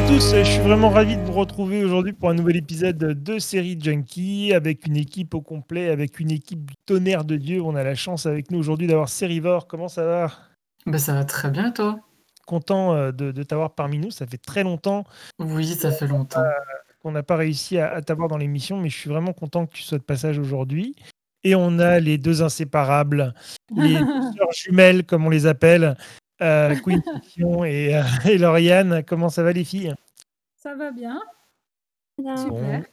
Bonjour à tous, je suis vraiment ravi de vous retrouver aujourd'hui pour un nouvel épisode de Série Junkie avec une équipe au complet, avec une équipe du tonnerre de Dieu. On a la chance avec nous aujourd'hui d'avoir Sérivore. Comment ça va? Ben ça va très bien, toi? Content euh, de, de t'avoir parmi nous, ça fait très longtemps Oui, ça fait longtemps. qu'on n'a pas réussi à, à t'avoir dans l'émission, mais je suis vraiment content que tu sois de passage aujourd'hui. Et on a les deux inséparables, les deux sœurs jumelles, comme on les appelle, euh, Queen Fiction et, euh, et Lauriane. Comment ça va les filles? Ça va bien. Bon. Super.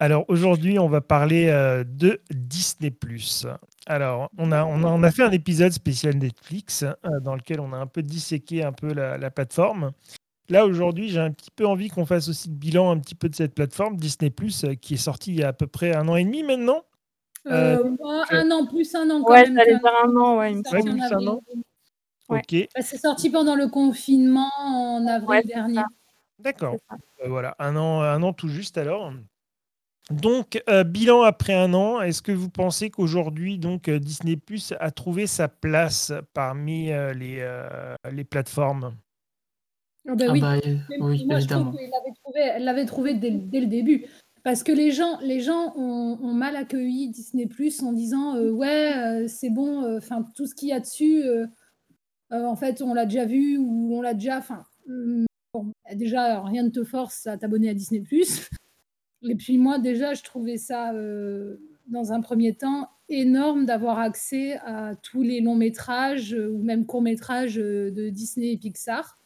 Alors aujourd'hui, on va parler euh, de Disney+. Alors, on a, on, a, on a fait un épisode spécial Netflix euh, dans lequel on a un peu disséqué un peu la, la plateforme. Là, aujourd'hui, j'ai un petit peu envie qu'on fasse aussi le bilan un petit peu de cette plateforme Disney+, euh, qui est sortie il y a à peu près un an et demi maintenant. Euh, Euh, un an plus un an quand Ouais, même. dire un an, ouais, il me c'est Ouais. Ok, Bah, C'est sorti pendant le confinement en avril Ouais, c'est dernier. ça. d'accord. C'est ça. Euh, voilà, un an, un an tout juste alors. Donc, euh, bilan après un an, est-ce que vous pensez qu'aujourd'hui, donc euh, Disney Plus a trouvé sa place parmi euh, les, euh, les plateformes? Ah bah Ah oui. bah, euh, Mais oui, moi, je trouve évidemment. qu'elle l'avait trouvé, elle l'avait trouvé dès, dès le début. Parce que les gens, les gens ont, ont mal accueilli Disney Plus en disant euh, ouais, euh, c'est bon, euh, enfin tout ce qu'il y a dessus, euh, euh, en fait, on l'a déjà vu ou on l'a déjà. Enfin, bon, déjà, rien ne te force à t'abonner à Disney. Et puis moi, déjà, je trouvais ça, euh, dans un premier temps, énorme d'avoir accès à tous les longs métrages euh, ou même courts métrages euh, de Disney et Pixar.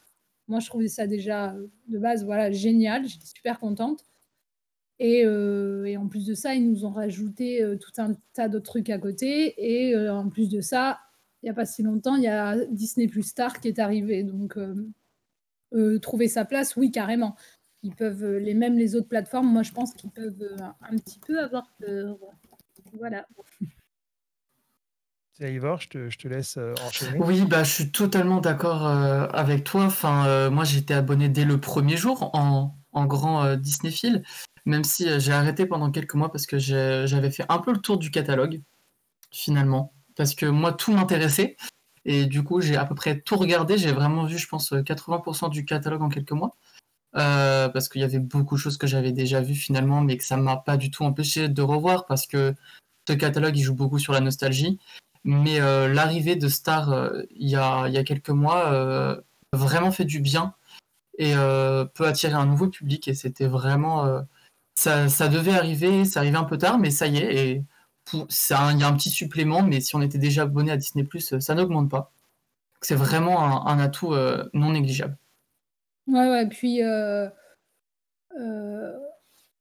Moi, je trouvais ça déjà euh, de base, voilà, génial. J'étais super contente. Et, euh, en plus de ça, ils nous ont rajouté euh, tout un tas d'autres trucs à côté. Et euh, en plus de ça, il n'y a pas si longtemps, il y a Disney Plus Star qui est arrivé. Donc, euh, euh, trouver sa place, oui, carrément. Ils peuvent, euh, les mêmes les autres plateformes, moi, je pense qu'ils peuvent euh, un petit peu avoir peur. Voilà. C'est Ivor, je te, je te laisse enchaîner. Oui, bah, je suis totalement d'accord euh, avec toi. Enfin, euh, moi, j'étais abonné dès le premier jour en, en grand euh, Disneyphile, même si euh, j'ai arrêté pendant quelques mois parce que j'avais fait un peu le tour du catalogue, finalement. Parce que moi, tout m'intéressait. Et du coup, j'ai à peu près tout regardé. J'ai vraiment vu, je pense, euh, 80% du catalogue en quelques mois. Euh, parce qu'il y avait beaucoup de choses que j'avais déjà vues finalement, mais que ça m'a pas du tout empêché de revoir parce que ce catalogue, il joue beaucoup sur la nostalgie. Mais euh, l'arrivée de Star euh, il y a, il y a quelques mois vraiment fait du bien et peut attirer un nouveau public. Et c'était vraiment. ça, ça devait arriver, ça arrivait un peu tard, mais ça y est. Et il y a un petit supplément, mais si on était déjà abonné à Disney, ça n'augmente pas. C'est vraiment un, atout euh, non négligeable. Ouais, ouais, puis euh, euh,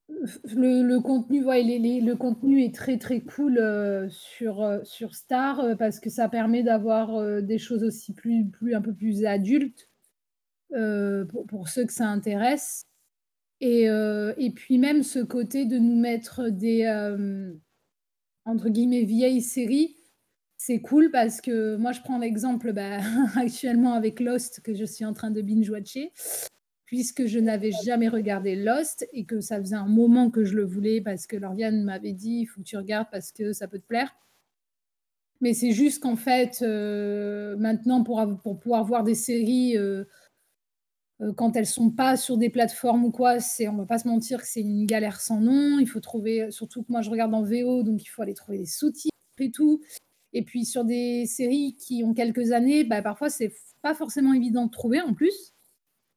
le, contenu, ouais, le contenu est très très cool euh, sur, euh, sur Star euh, parce que ça permet d'avoir euh, des choses aussi plus, plus un peu plus adultes euh, pour, pour ceux que ça intéresse. Et, euh, et puis même ce côté de nous mettre des euh, entre guillemets vieilles séries, c'est cool parce que moi je prends l'exemple bah, actuellement avec Lost que je suis en train de binge-watcher puisque je n'avais jamais regardé Lost et que ça faisait un moment que je le voulais parce que Lauriane m'avait dit il faut que tu regardes parce que ça peut te plaire. Mais c'est juste qu'en fait, euh, maintenant, pour, pour pouvoir voir des séries, euh, quand elles sont pas sur des plateformes ou quoi, c'est, on va pas se mentir que c'est une galère sans nom. Il faut trouver, surtout que moi je regarde en VO, donc il faut aller trouver des sous-titres et tout. Et puis sur des séries qui ont quelques années, bah, parfois c'est pas forcément évident de trouver en plus.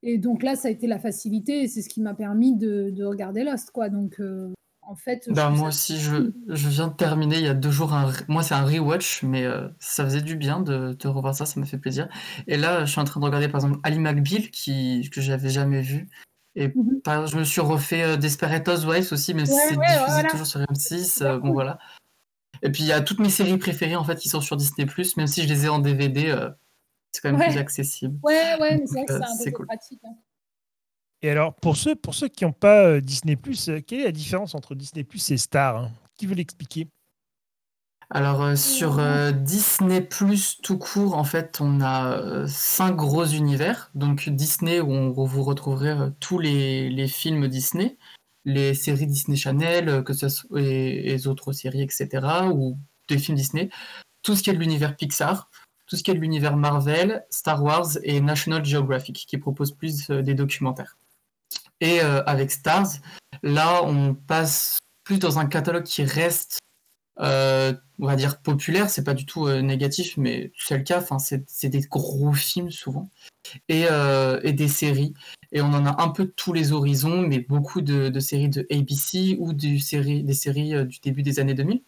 Et donc là, ça a été la facilité et c'est ce qui m'a permis de, de regarder Lost, quoi. Donc euh, en fait, Bah, moi aussi, je, je viens de terminer il y a deux jours. Un, moi, c'est un rewatch, mais euh, ça faisait du bien de, de revoir ça, ça m'a fait plaisir. Et là, je suis en train de regarder par exemple Ali McBeal, qui, que j'avais jamais vu. Et Mhm. par- je me suis refait euh, Desperate Housewives aussi, même si c'est ouais, diffusé voilà. toujours sur M6. Super euh, bon, voilà. Et puis, il y a toutes mes séries préférées en fait qui sont sur Disney, même si je les ai en DVD, euh, c'est quand même Ouais. plus accessible. Ouais, ouais, mais c'est vrai que c'est un peu cool. pratique. hein. Et alors, pour ceux, pour ceux qui n'ont pas euh, Disney+, euh, quelle est la différence entre Disney+, et Star hein? Qui veut l'expliquer? Alors euh, sur euh, Disney Plus tout court, en fait, on a cinq gros univers. Donc Disney où on, vous retrouverez tous les, films Disney, les séries Disney Channel, que ce soit les autres séries, etc. ou des films Disney. Tout ce qui est de l'univers Pixar. tout ce qui est de l'univers Marvel, Star Wars et National Geographic, qui proposent plus des documentaires. Et avec Stars, là, on passe plus dans un catalogue qui reste euh, on va dire populaire, c'est pas du tout euh, négatif, mais c'est le cas. Enfin, c'est des gros films souvent euh, et, des séries. Et on en a un peu de tous les horizons, mais beaucoup de, séries de ABC ou des séries du début des années 2000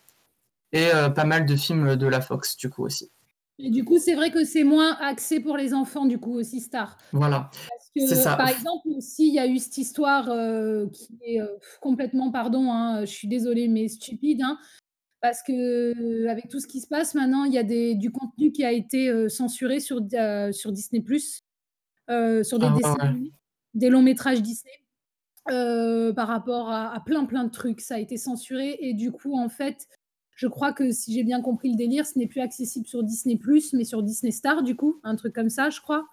et pas mal de films de la Fox du coup aussi. Et du coup, c'est vrai que c'est moins axé pour les enfants, du coup, aussi Star. Voilà. Ça. Par exemple, aussi, il y a eu cette histoire qui est complètement, pardon, hein, je suis désolée, mais stupide, hein, parce que avec tout ce qui se passe maintenant, il y a des, du contenu qui a été censuré sur, sur Disney+, euh, sur des, ah des longs métrages Disney, par rapport à, plein plein de trucs. Ça a été censuré et du coup, en fait, je crois que si j'ai bien compris le délire, ce n'est plus accessible sur Disney+, mais sur Disney Star, du coup, un truc comme ça, je crois.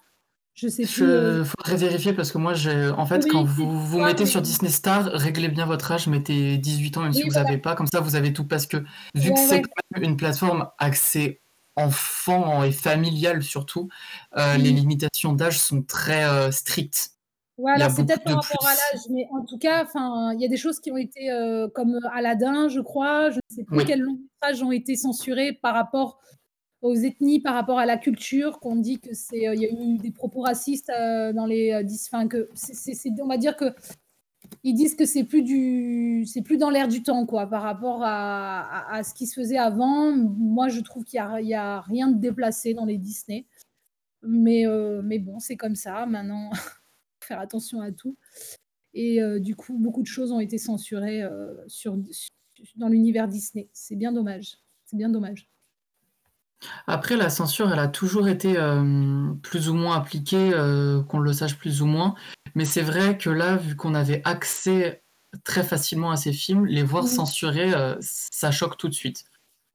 Je sais plus. Il euh. faudrait vérifier parce que moi, en fait, quand vous vous mettez sur Disney Star, réglez bien votre âge, mettez 18 ans même si vous n'avez pas, comme ça vous avez tout parce que vu que c'est une plateforme axée enfant et familiale surtout, euh, les limitations d'âge sont très euh, strictes. Voilà, c'est peut-être par rapport à l'âge, mais en tout cas, il y a des choses qui ont été comme Aladdin, je crois, je ne sais plus quels longs métrages ont été censurés par rapport aux ethnies par rapport à la culture, qu'on dit que c'est, euh, il y a eu des propos racistes euh, dans les euh, enfin que c'est, on va dire que ils disent que c'est plus du, c'est plus dans l'air du temps quoi, par rapport à, à, ce qui se faisait avant. Moi, je trouve qu'il y a, a rien de déplacé dans les Disney, mais mais bon, c'est comme ça. Maintenant, faire attention à tout. Et du coup, beaucoup de choses ont été censurées sur, dans l'univers Disney. C'est bien dommage. C'est bien dommage. Après, la censure, elle a toujours été euh, plus ou moins appliquée, euh, qu'on le sache plus ou moins. Mais c'est vrai que là, vu qu'on avait accès très facilement à ces films, les voir censurés, euh, ça choque tout de suite.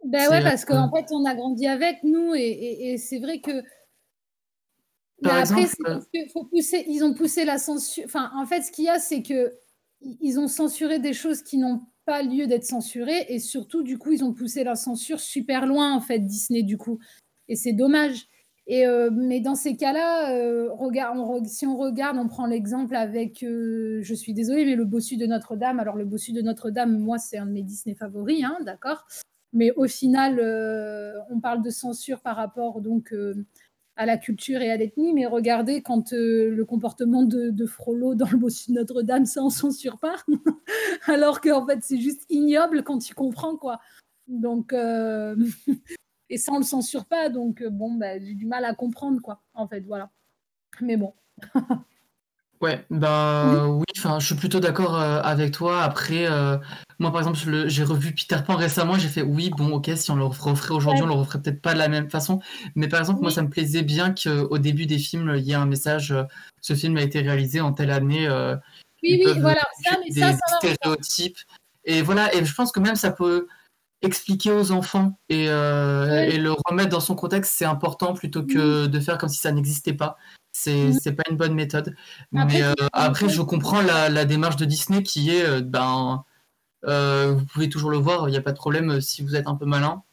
Ben ouais, parce qu'en fait, on a grandi avec nous et, c'est vrai que. Mais après, faut pousser, ils ont poussé la censure. Enfin, en fait, ce qu'il y a, c'est que ils ont censuré des choses qui n'ont pas lieu d'être censuré. Et surtout du coup ils ont poussé la censure super loin en fait Disney du coup. Et c'est dommage. Et euh, mais dans ces cas-là euh, si on regarde on prend l'exemple avec euh, je suis désolée mais le bossu de Notre-Dame. Alors le bossu de Notre-Dame moi c'est un de mes Disney favoris hein, d'accord. Mais au final on parle de censure par rapport donc à la culture et à l'ethnie, mais regardez quand euh, le comportement de, Frollo dans le bossu de Notre-Dame, ça en censure pas, alors qu'en fait c'est juste ignoble quand tu comprends quoi. Donc euh, et ça on le censure pas, donc euh, bon bah, j'ai du mal à comprendre quoi. En fait voilà. Mais bon. Ouais, bah oui, enfin, je suis plutôt d'accord avec toi. Après, moi, par exemple, j'ai revu Peter Pan récemment, j'ai fait oui, bon, ok, si on le referait aujourd'hui, on le referait peut-être pas de la même façon. Mais par exemple, moi, ça me plaisait bien qu'au début des films, il y ait un message ce film a été réalisé en telle année. oui, oui, voilà, ça, mais des, ça, stéréotypes. Et voilà, et je pense que même ça peut expliquer aux enfants et, et le remettre dans son contexte, c'est important plutôt que de faire comme si ça n'existait pas. Mmh. c'est pas une bonne méthode. Mais après, euh, je comprends la, démarche de Disney qui est euh, ben euh, vous pouvez toujours le voir, il n'y a pas de problème si vous êtes un peu malin.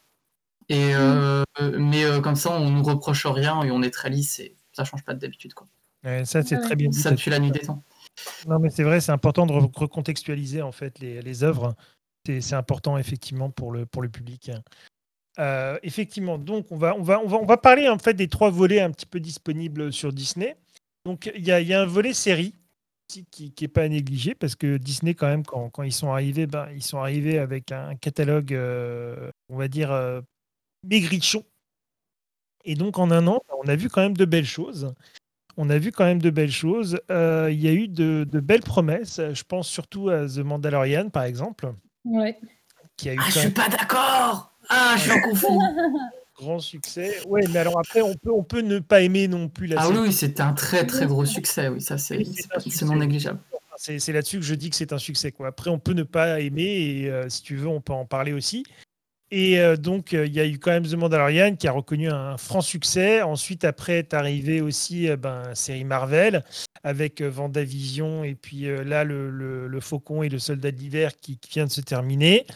Et mmh. mais comme ça, on nous reproche rien et on est très lisse et ça change pas d'habitude quoi. ça c'est très bien. Ça tue la nuit des temps. Non mais c'est vrai, c'est important de recontextualiser en fait les, les œuvres. C'est important effectivement pour le, pour le public. Euh, effectivement, donc on va, on, va, on, va, on va parler en fait des trois volets un petit peu disponibles sur Disney. Donc il y a, y a, un volet série qui n'est pas à négliger parce que Disney quand même quand, quand ils sont arrivés, ben, ils sont arrivés avec un catalogue, euh, on va dire euh, maigrichon. Et donc en un an, on a vu quand même de belles choses. On a vu quand même de belles choses. Il y a eu de, de, belles promesses. Je pense surtout à The Mandalorian par exemple. Ouais. Qui a eu ah, je suis pas d'accord. Ah, je suis en conflit. Grand succès. Oui, mais alors après, on peut, on peut ne pas aimer non plus la Ah oui, oui c'était un très très gros succès. Oui, ça c'est non négligeable. C'est là-dessus que je dis que c'est un succès. Quoi. Après, on peut ne pas aimer et euh, si tu veux, on peut en parler aussi. Et euh, donc, euh, il y a eu quand même The Mandalorian qui a reconnu un franc succès. Ensuite, après, est arrivé aussi ben, série Marvel avec Vendavision et puis là, le, le, Faucon et le Soldat d'hiver qui, qui, vient de se terminer.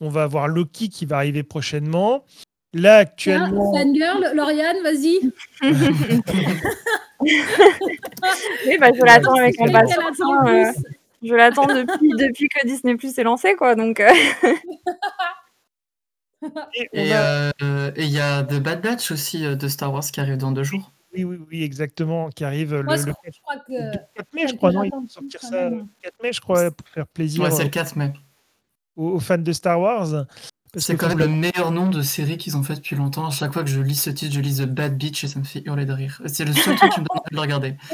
On va avoir Loki qui va arriver prochainement. Là, Tiens, actuellement. fangirl, Lauriane, vas-y. Oui, bah, je l'attends avec impatience, hein, le plus. je l'attends depuis depuis que Disney+ est lancé, quoi, donc Et on Et a il y a The Bad Batch aussi, de Star Wars qui arrive dans 2 jours. oui, oui, oui, exactement, qui arrive, Moi, le je le crois je crois que le 4 mai, je crois, non? Ils j'attends vont le plus sortir ça, même. 4 mai, je crois, pour faire plaisir, Ouais, c'est le 4 mai. aux aux fans de Star Wars. C'est quand même le meilleur nom de série qu'ils ont fait depuis longtemps. À chaque fois que je lis ce titre, je lis The Bad Bitch et ça me fait hurler de rire. C'est le seul truc qui me donne envie de le regarder.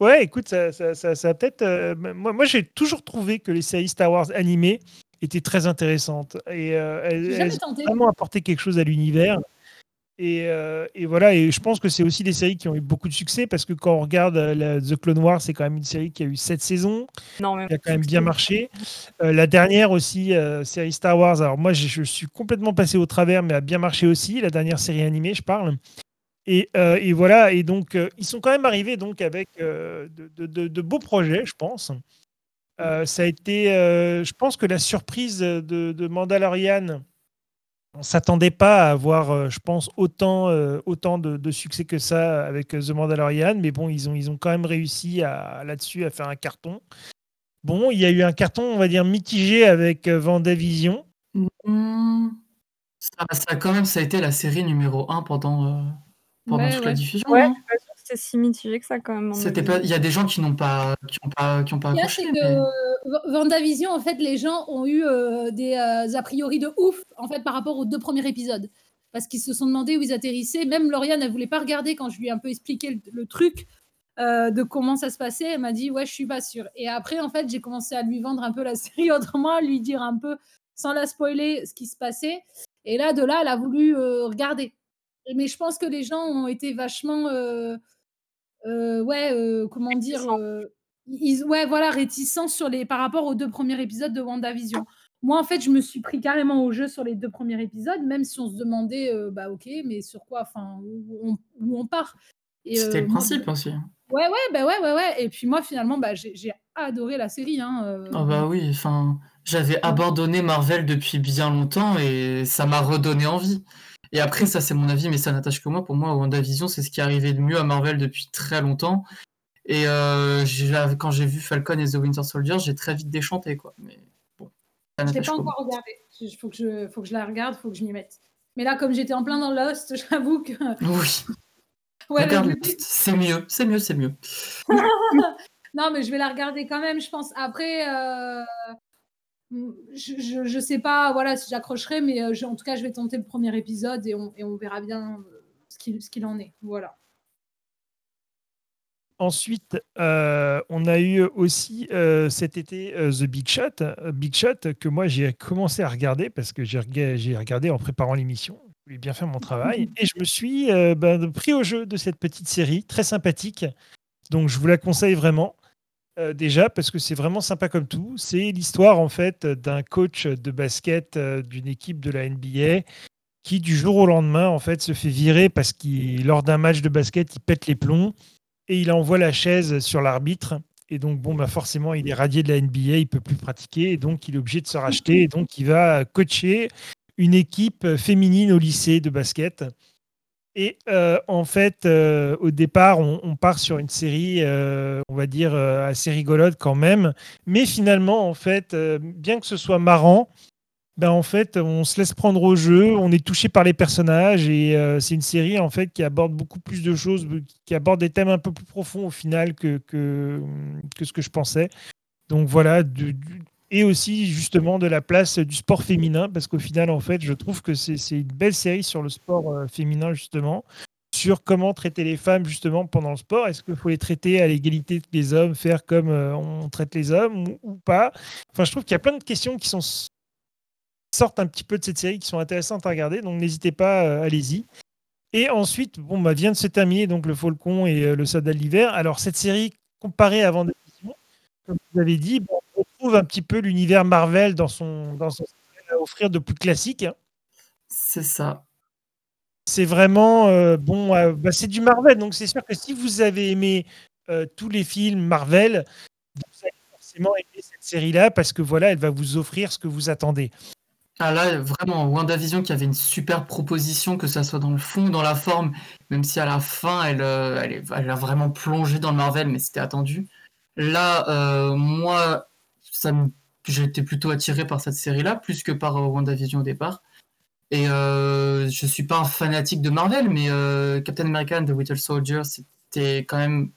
Ouais, écoute, ça ça ça peut-être, heu, m moi moi, j'ai toujours trouvé que les séries Star Wars animées étaient très intéressantes et heu, elles ont vraiment apporté quelque chose à l'univers et heu, et voilà et je pense que c'est aussi des séries qui ont eu beaucoup de succès parce que quand on regarde, la The Clone Wars, c'est quand même une série qui a eu 7 saisons, énormément qui a quand même bien marché. Heu, la dernière aussi, série Star Wars, alors moi, je je suis complètement passé au travers, mais a bien marché aussi, la dernière série animée, je parle et voilà et donc ils sont quand même arrivés donc avec, de de de de beaux projets, je pense. Ça a été, je pense que la surprise, de Mandalorian, on s'attendait pas à avoir, heu, je pense autant, heu, autant de de succès que ça avec, heu, The Mandalorian, mais bon, ils ont ils ont quand même réussi à là-dessus à faire un carton. Bon, il y a eu un carton, on va dire mitigé avec, heu, WandaVision. Mmh. Ça ça quand même, ça a été la série numéro 1 pendant, pendant Ouais, toute la diffusion, Ouais, hein. C'était si mitigé que ça quand même, C'était pas il y a des gens qui n'ont pas qui ont pas qui ont pas c'est mais WandaVision, en fait, les gens ont eu, heu, des, heu, a priori de ouf, en fait, par rapport aux 2 premiers épisodes. Parce qu'ils se sont demandé où ils atterrissaient. Même Lauriane, elle voulait pas regarder quand je lui ai un peu expliqué le le truc, heu, de comment ça se passait. Elle m'a dit: «Ouais, je suis pas sûre» et après, en fait, j'ai commencé à lui vendre un peu la série autrement, à lui dire un peu, sans la spoiler, ce qui se passait et là, de là, elle a voulu, regarder. Mais je pense que les gens ont été vachement, heu, ouais, comment dire? Ils ouais, voilà, réticents sur les par rapport aux 2 premiers épisodes de WandaVision. Moi, en fait, je me suis pris carrément au jeu sur les 2 premiers épisodes, même si on se demandait, bah, OK, mais sur quoi? Enfin, où on où on part? Et c'était le moi principe aussi. ouais, ouais, bah, ouais, ouais, ouais et puis moi, finalement, bah, j'ai adoré la série, hein, heu, bah, oui, enfin, j'avais abandonné Marvel depuis bien longtemps et ça m'a redonné envie et après ça, c'est mon avis, mais ça n'attache que moi. Pour moi, WandaVision, c'est ce qui est arrivé de mieux à Marvel depuis très longtemps et j'ai quand j'ai vu Falcon et The Winter Soldier, j'ai très vite déchanté, quoi, mais bon, ça Je l'ai n'attache pas encore regardé. Il faut que je faut que je la regarde, faut que je m'y mette. Mais là, comme j'étais en plein dans Lost, j'avoue que Oui, ouais, regarde c'est mieux, c'est mieux, c'est mieux. non, mais je vais la regarder quand même, je pense. Après, heu, mmh, je je sais pas, voilà, si j'accrocherai, mais je en tout cas, je vais tenter le 1er épisode et on et on verra bien, heu, ce qu'il en est. Voilà. Ensuite, heu, on a eu aussi, cet été, The Big Shot, Big Shot que moi j'ai commencé à regarder parce que j'ai rega j'ai regardé en préparant l'émission. Je voulais bien faire mon travail et je me suis, de pris au jeu de cette petite série très sympathique. Donc je vous la conseille vraiment, heu, déjà parce que c'est vraiment sympa comme tout. C'est l'histoire en fait, d'un coach de basket, heu, d'une équipe de la NBA qui du jour au lendemain en fait se fait virer parce qu'il lors d'un match de basket, il pète les plombs et il envoie la chaise sur l'arbitre. Et donc bon, bah, forcément il est radié de la NBA, il peut plus pratiquer et donc il est obligé de se racheter. Et donc il va coacher une équipe, féminine au lycée de basket et heu, en fait, heu, au départ, on on part sur une série, heu, on va dire, assez rigolote quand même. Mais finalement, en fait, bien que ce soit marrant, ben, en fait, on se laisse prendre au jeu, on est touché par les personnages et c'est une série, en fait, qui aborde beaucoup plus de choses, qui aborde des thèmes un peu plus profonds au final que que, ce que je pensais. Donc voilà, et aussi justement de la place du sport féminin parce qu'au final, en fait, je trouve que c'est une belle série sur le sport, heu, féminin justement, sur comment traiter les femmes justement pendant le sport. Est-ce qu'il faut les traiter à l'égalité les hommes, faire comme, heu, on traite les hommes ou pas? Enfin, je trouve qu'il y a plein de questions qui sortent un petit peu de cette série, qui sont intéressantes à regarder, donc n'hésitez pas, heu, allez-y. Et ensuite, bon, bah, vient de se terminer donc Le Faucon et Le Soldat de l'Hiver. Alors cette série, comparée à WandaVision, comme vous avez dit, bah, on retrouve un petit peu l'univers Marvel dans son dans son à offrir de plus classique, hein. C'est ça. C'est vraiment, heu, bon, heu, bah, c'est du Marvel, donc c'est sûr que si vous avez aimé, heu, tous les films Marvel, vous allez forcément aimer cette série-là parce que voilà, elle va vous offrir ce que vous attendez. Ah là, vraiment, WandaVision qui avait une super proposition, que ça soit dans le fond dans la forme, même si à la fin, elle, euh, elle, est- elle a vraiment plongé dans le Marvel, mais c'était attendu. Là, euh, moi, ça plutôt attiré par cette série-là, plus que par euh, WandaVision au départ. Et euh, je suis pas un fanatique de Marvel, mais euh, Captain America and the Winter Soldier, c'était quand même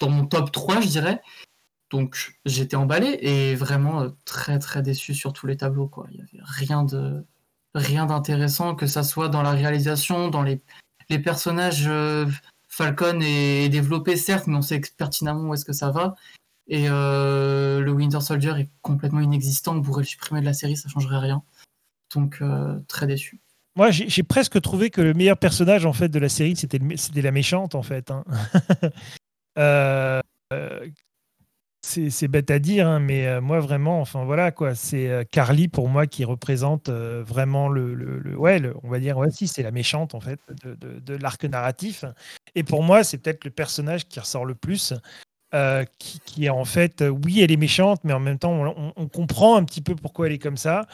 dans mon top 3, je dirais. Donc j'étais emballé et vraiment euh, très très déçu sur tous les tableaux. Il n'y avait rien de rien d'intéressant, que ça soit dans la réalisation, dans les, les personnages. Falcon est développé certes, mais on sait pertinemment où est-ce que ça va. Et euh, le Winter Soldier est complètement inexistant. On pourrait le supprimer de la série, ça changerait rien. Donc euh, très déçu. Moi, j'ai presque trouvé que le meilleur personnage en fait de la série, c'était la méchante en fait. hein. Euh, c'est bête à dire, hein, mais moi vraiment, enfin voilà quoi, c'est Carly pour moi qui représente vraiment le, ouais, on va dire ouais si c'est la méchante en fait de l'arc narratif. Et pour moi, c'est peut-être le personnage qui ressort le plus. Euh, qui, qui est en fait, euh, oui, elle est méchante, mais en même temps, on, comprend un petit peu pourquoi elle est comme ça.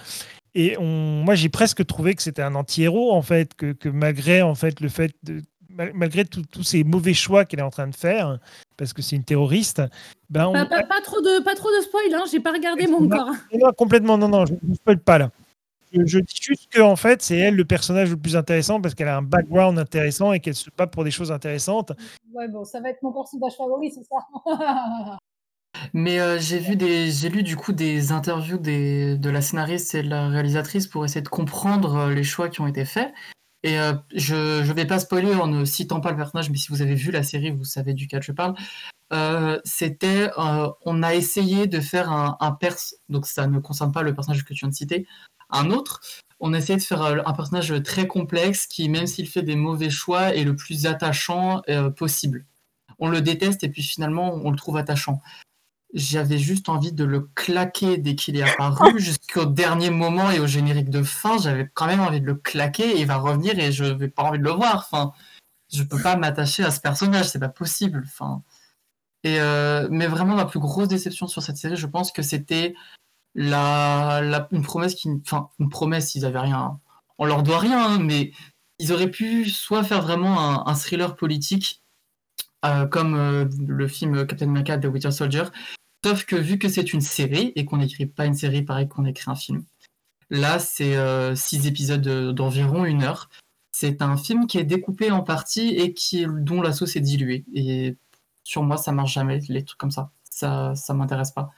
Et on, moi, j'ai presque trouvé que c'était un anti-héros, en fait, que, que malgré en fait le fait de, malgré tous ces mauvais choix qu'elle est en train de faire, parce que c'est une terroriste, ben on, Pas, pas- pas trop de, pas trop de spoil, hein, j'ai pas regardé mon corps. non, complètement, non, non, je ne spoil pas là. Je, je dis juste que en fait, c'est elle le personnage le plus intéressant parce qu'elle a un background intéressant et qu'elle se bat pour des choses intéressantes. Ouais, bon, ça va être mon personnage favori, c'est ça. Mais euh, j'ai vu des, j'ai lu du coup des interviews des, de la scénariste et de la réalisatrice pour essayer de comprendre euh, les choix qui ont été faits. Et euh, je ne vais pas spoiler en ne citant pas le personnage, mais si vous avez vu la série, vous savez duquel je parle. Euh, C'était, euh, on a essayé de faire un, un pers, donc ça ne concerne pas le personnage que tu viens de citer, un autre. On a essayé de faire euh, un personnage très complexe qui, même s'il fait des mauvais choix, est le plus attachant euh, possible. On le déteste et puis finalement on le trouve attachant j'avais juste envie de le claquer dès qu'il est apparu jusqu'au dernier moment et au générique de fin. J'avais quand même envie de le claquer et il va revenir et je n'ai pas envie de le voir. Enfin, je peux pas m'attacher à ce personnage, c'est pas possible. Enfin, et euh, mais vraiment ma plus grosse déception sur cette série, je pense que c'était une promesse qui, promesse, ils avaient rien, on leur doit rien, hein, mais ils auraient pu soit faire vraiment un, thriller politique euh, comme euh, le film Captain America The Winter Soldier, Sauf que vu que c'est une série et qu'on n'écrit pas une série pareil qu'on écrit un film, là c'est euh, six épisodes de- d'environ une heure. C'est un film qui est découpé en parties et qui, dont la sauce est diluée. Et sur moi, ça marche jamais, les trucs comme ça. Ça, ça m'intéresse pas.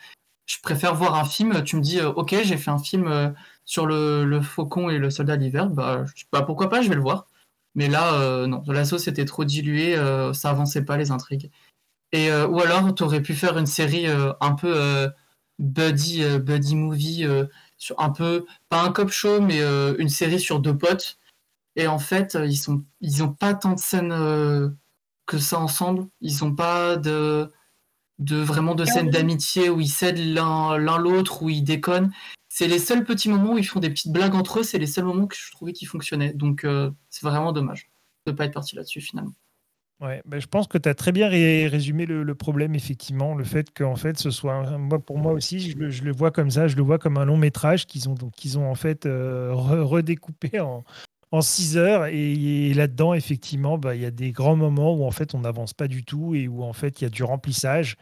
Je préfère voir un film, tu me dis, euh, ok, j'ai fait un film euh, sur le, le faucon et le soldat d'hiver, bah, bah, pourquoi pas, je vais le voir. Mais là, euh, non, la sauce était trop diluée, ça avançait pas les intrigues. Et, ou alors, tu aurais pu faire une série un peu buddy, buddy movie, un peu, pas un cop show, mais une série sur deux potes. Et en fait, ils sont, ils pas tant de scènes que ça ensemble. Ils ont pas de, de vraiment de scènes d'amitié où ils s'aident l'un l'un l'autre, où ils déconnent. C'est les seuls petits moments où ils font des petites blagues entre eux. C'est les seuls moments que je trouvais qui fonctionnaient. Donc, euh, c'est vraiment dommage de pas être parti là-dessus finalement. Ouais, ben, je pense que tu as très bien ré- résumé le, le problème, effectivement. Le fait qu'en fait, ce soit. un- moi, pour moi aussi, je le, je le vois comme ça. Je le vois comme un long métrage qu'ils ont, donc, qu'ils ont en fait euh, re- redécoupé en, en six heures. Et, et là-dedans, effectivement, bah, il y a des grands moments où en fait, on n'avance pas du tout et où en fait, il y a du remplissage.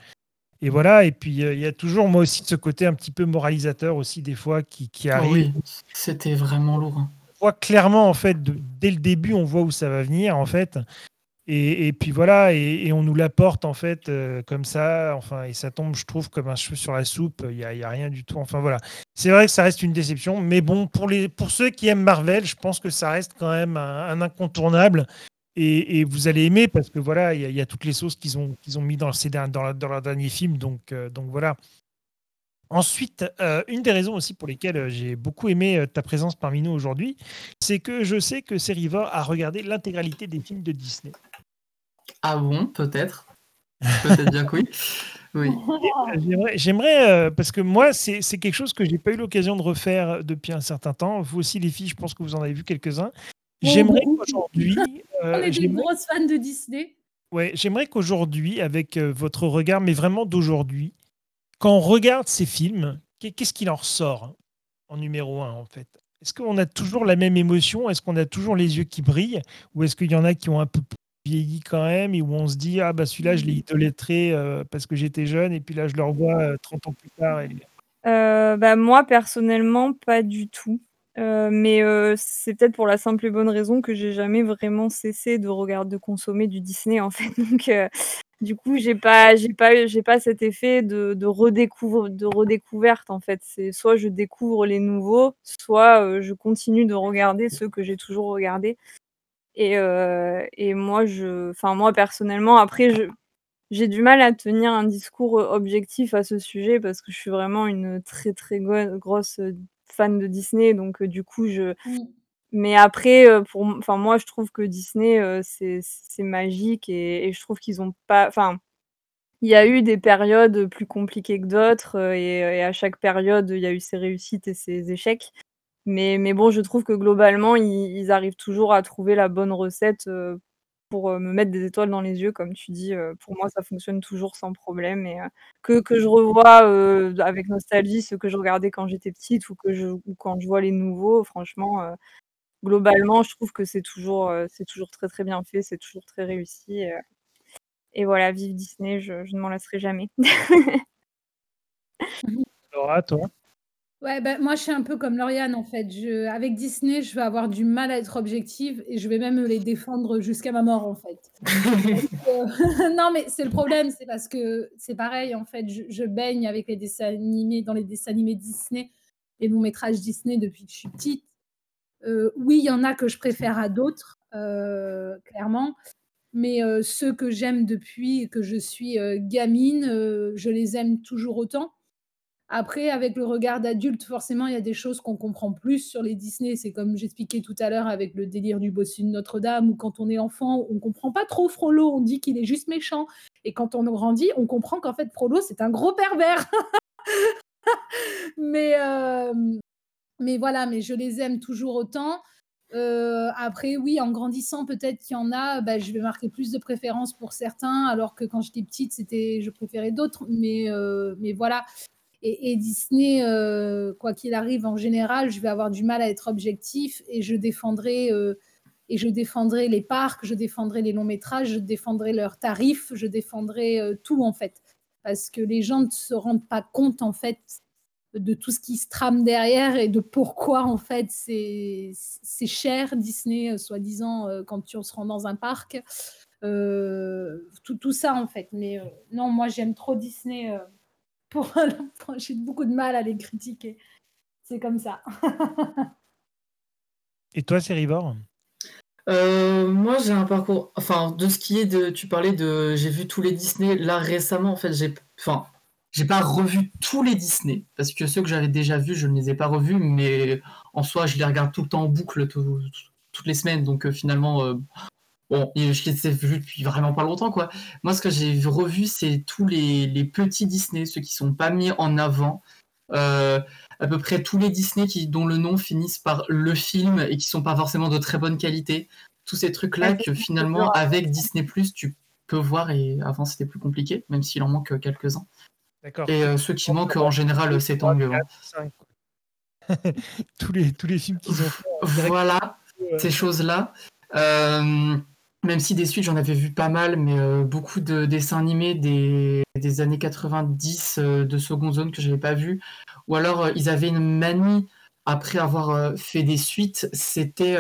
Et voilà. Et puis, euh, il y a toujours, moi aussi, de ce côté un petit peu moralisateur aussi, des fois, qui, qui Ah arrive. oui, c'était vraiment lourd. hein. On voit clairement, en fait, de- dès le début, on voit où ça va venir, en fait. Et, puis voilà, et, on nous l'apporte en fait euh, comme ça, enfin, et ça tombe, je trouve, comme un cheveu sur la soupe. Il n'y a, a rien du tout. Enfin voilà, c'est vrai que ça reste une déception, mais bon, pour, les, pour ceux qui aiment Marvel, je pense que ça reste quand même un, incontournable. Et, vous allez aimer parce que voilà, il y, a- toutes les sauces qu'ils ont, qu'ils ont mis dans, ces dans, dans leur dernier film. Donc, euh, donc voilà. Ensuite, euh, une des raisons aussi pour lesquelles j'ai beaucoup aimé ta présence parmi nous aujourd'hui, c'est que je sais que Seriva a regardé l'intégralité des films de Disney. Ah bon, peut-être. Peut-être bien que oui. Oui. Euh, J'aimerais, j'aimerais, euh, parce que moi, c'est c'est quelque chose que j'ai pas eu l'occasion de refaire depuis un certain temps. Vous aussi, les filles, je pense que vous en avez vu quelques-uns. J'aimerais qu'aujourd'hui, euh, On est des j'aimerais- grosses fans de Disney. ouais, j'aimerais qu'aujourd'hui, avec euh, votre regard, mais vraiment d'aujourd'hui, quand on regarde ces films, qu'est- qu'est-ce qu'il en ressort en numéro un, en fait? Est-ce qu'on a toujours la même émotion? Est-ce qu'on a toujours les yeux qui brillent? Ou est-ce qu'il y en a qui ont un peu vieilli quand même et où on se dit ah bah celui-là je l'ai idolâtré euh, parce que j'étais jeune et puis là je le revois 30 ans plus tard bah, moi personnellement pas du tout. mais c'est peut-être pour la simple et bonne raison que j'ai jamais vraiment cessé de regarder de consommer du Disney en fait donc du coup, j'ai pas j'ai pas j'ai pas cet effet de de redécouvre de redécouverte, en fait. C'est soit je découvre les nouveaux, soit, je continue de regarder ceux que j'ai toujours regardés et et moi je enfin moi personnellement après je j'ai du mal à tenir un discours, objectif à ce sujet parce que je suis vraiment une très, très grosse, fan de Disney donc du coup je mmh. Mais après, pour enfin moi je trouve que Disney, c'est c'est magique et et je trouve qu'ils ont pas enfin, il y a eu des périodes plus compliquées que d'autres, et et à chaque période, il y a eu ses réussites et ses échecs. Mais mais bon, je trouve que globalement, ils arrivent toujours à trouver la bonne recette, pour, me mettre des étoiles dans les yeux comme tu dis, pour moi ça fonctionne toujours sans problème et que que je revois, avec nostalgie ceux que je regardais quand j'étais petite ou que ou quand je vois les nouveaux, franchement, globalement, je trouve que c'est toujours, c'est toujours très, très bien fait, c'est toujours très réussi, et voilà, vive Disney, je je ne m'en lasserai jamais. Laura, toi? Ouais, bah, moi, je suis un peu comme Lauriane, en fait. Je avec Disney, je vais avoir du mal à être objective et je vais même les défendre jusqu'à ma mort, en fait. non, mais c'est le problème, c'est parce que c'est pareil, en fait, je je baigne avec les dessins animés dans les dessins animés Disney, les longs métrages Disney depuis que je suis petite. Euh, oui, il y en a que je préfère à d'autres, euh, clairement. Mais euh, ceux que j'aime depuis que je suis gamine, je les aime toujours autant. Après, avec le regard d'adulte, forcément, il y a des choses qu'on comprend plus sur les Disney. C'est comme j'expliquais tout à l'heure avec le délire du bossu de Notre-Dame, ou quand on est enfant, on comprend pas trop Frollo, on dit qu'il est juste méchant. Et quand on grandit, on comprend qu'en fait, Frollo, c'est un gros pervers. mais, mais voilà, mais je les aime toujours autant. Euh, après, oui, en grandissant, peut-être qu'il y en a, bah, je vais marquer plus de préférence pour certains, alors que quand j'étais petite, c'était, je préférais d'autres. Mais, euh, mais voilà. Et, Disney, euh, quoi qu'il arrive, en général, je vais avoir du mal à être objectif et je défendrai. et je défendrai les parcs, je défendrai les longs métrages, je défendrai leurs tarifs, je défendrai tout en fait. Parce que les gens ne se rendent pas compte en fait de tout ce qui se trame derrière et de pourquoi en fait c'est cher Disney, euh, soi-disant, euh, quand tu se rend dans un parc. Euh, tout, ça en fait. Mais non, moi j'aime trop Disney. Pour, J'ai beaucoup de mal à les critiquer. C'est comme ça. et toi, c'est Rivor moi, j'ai un parcours. Enfin, de ce qui est de. Tu parlais de. J'ai vu tous les Disney. Là, récemment, en fait, j'ai. Enfin, j'ai pas revu tous les Disney, parce que ceux que j'avais déjà vus, je ne les ai pas revus, mais en soi, je les regarde tout le temps en boucle, toutes les semaines, donc euh, finalement, euh, bon, je les ai vus depuis vraiment pas longtemps, quoi. Moi, ce que j'ai revu, c'est tous les, petits Disney, ceux qui sont pas mis en avant. Euh, à peu près tous les Disney qui, dont le nom finissent par le film et qui sont pas forcément de très bonne qualité. Tous ces trucs-là que finalement, avec Disney, tu peux voir, et avant c'était plus compliqué, même s'il en manque quelques-uns. Et euh, ceux qui manquent, en général, c'est tant mieux. tous, les, tous les films qu'ils ont fait. Voilà, ces choses-là. Euh, même si des suites, j'en avais vu pas mal, mais euh, beaucoup de dessins animés des, des années 90 de Second Zone que je n'avais pas vu. Ou alors, ils avaient une manie, après avoir fait des suites, c'était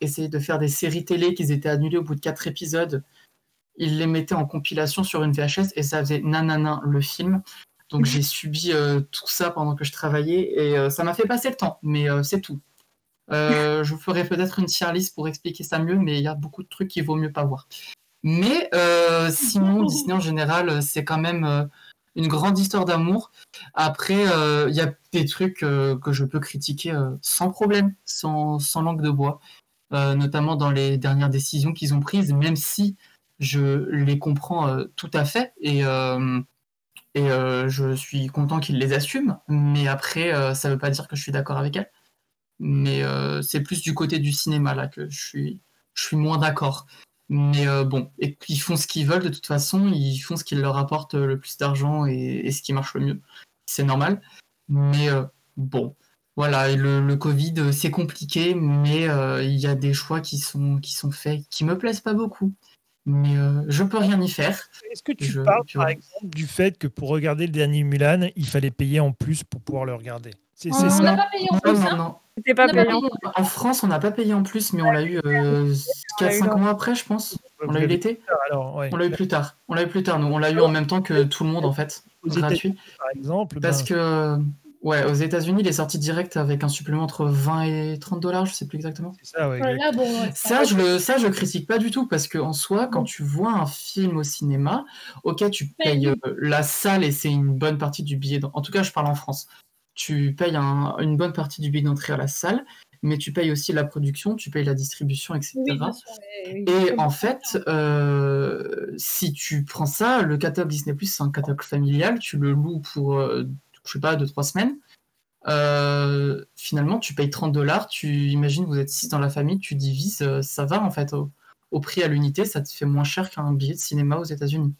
essayer de faire des séries télé qui étaient annulées au bout de quatre épisodes il les mettait en compilation sur une VHS et ça faisait nanana le film. Donc j'ai subi euh, tout ça pendant que je travaillais et euh, ça m'a fait passer le temps, mais euh, c'est tout. Je ferai peut-être une tier list pour expliquer ça mieux, mais il y a beaucoup de trucs qu'il vaut mieux pas voir. Mais sinon, Disney en général, c'est quand même une grande histoire d'amour. Après, il y a des trucs que je peux critiquer sans problème, sans, sans langue de bois, notamment dans les dernières décisions qu'ils ont prises, même si je les comprends euh, tout à fait et, euh, et euh, je suis content qu'ils les assument. Mais après, ça ne veut pas dire que je suis d'accord avec elles. Mais c'est plus du côté du cinéma là que je suis, je suis moins d'accord. Mais bon, et ils font ce qu'ils veulent de toute façon, ils font ce qui leur apporte le plus d'argent et, ce qui marche le mieux. C'est normal. Mais bon, voilà, et le, le Covid, euh, c'est compliqué, mais euh, il y a des choix qui sont, qui sont faits qui me plaisent pas beaucoup. Mais euh, je peux rien y faire. Est-ce que tu Je- parles, tu par exemple, du fait que pour regarder le dernier Mulan, il fallait payer en plus pour pouvoir le regarder? C'est On n'a pas payé en Non, plus, non, hein non. C'était pas payant. En France, on n'a pas payé en plus, mais on l'a eu euh, On l'a eu 4-5 dans- mois après, je pense. On l'a eu l'été. ouais. On l'a eu plus tard. On l'a eu plus tard, nous. On l'a eu en même temps que tout le monde, en fait. Aux Gratuit. États-Unis, par exemple. Parce ben, que, ouais, aux États-Unis, il est sorti direct avec un supplément entre 20 et 30 dollars, je sais plus exactement. C'est ça, ouais, Ouais, exact. Là, bon, ouais, ça je le, ça, je critique pas du tout parce que en soi, quand tu vois un film au cinéma, ok, tu payes euh, la salle et c'est une bonne partie du billet. En tout cas, je parle en France. Tu payes un- une bonne partie du billet d'entrée à la salle, mais tu payes aussi la production, tu payes la distribution, etc. Oui, bien sûr. oui, oui. Et en fait, euh, si tu prends ça, le catalogue Disney Plus, c'est un catalogue familial, tu le loues pour, euh, je sais pas, 2-3 semaines. Euh, finalement, tu payes 30 dollars, tu imagines, vous êtes 6 dans la famille, tu divises, euh, ça va en fait au, au prix à l'unité, ça te fait moins cher qu'un billet de cinéma aux États-Unis.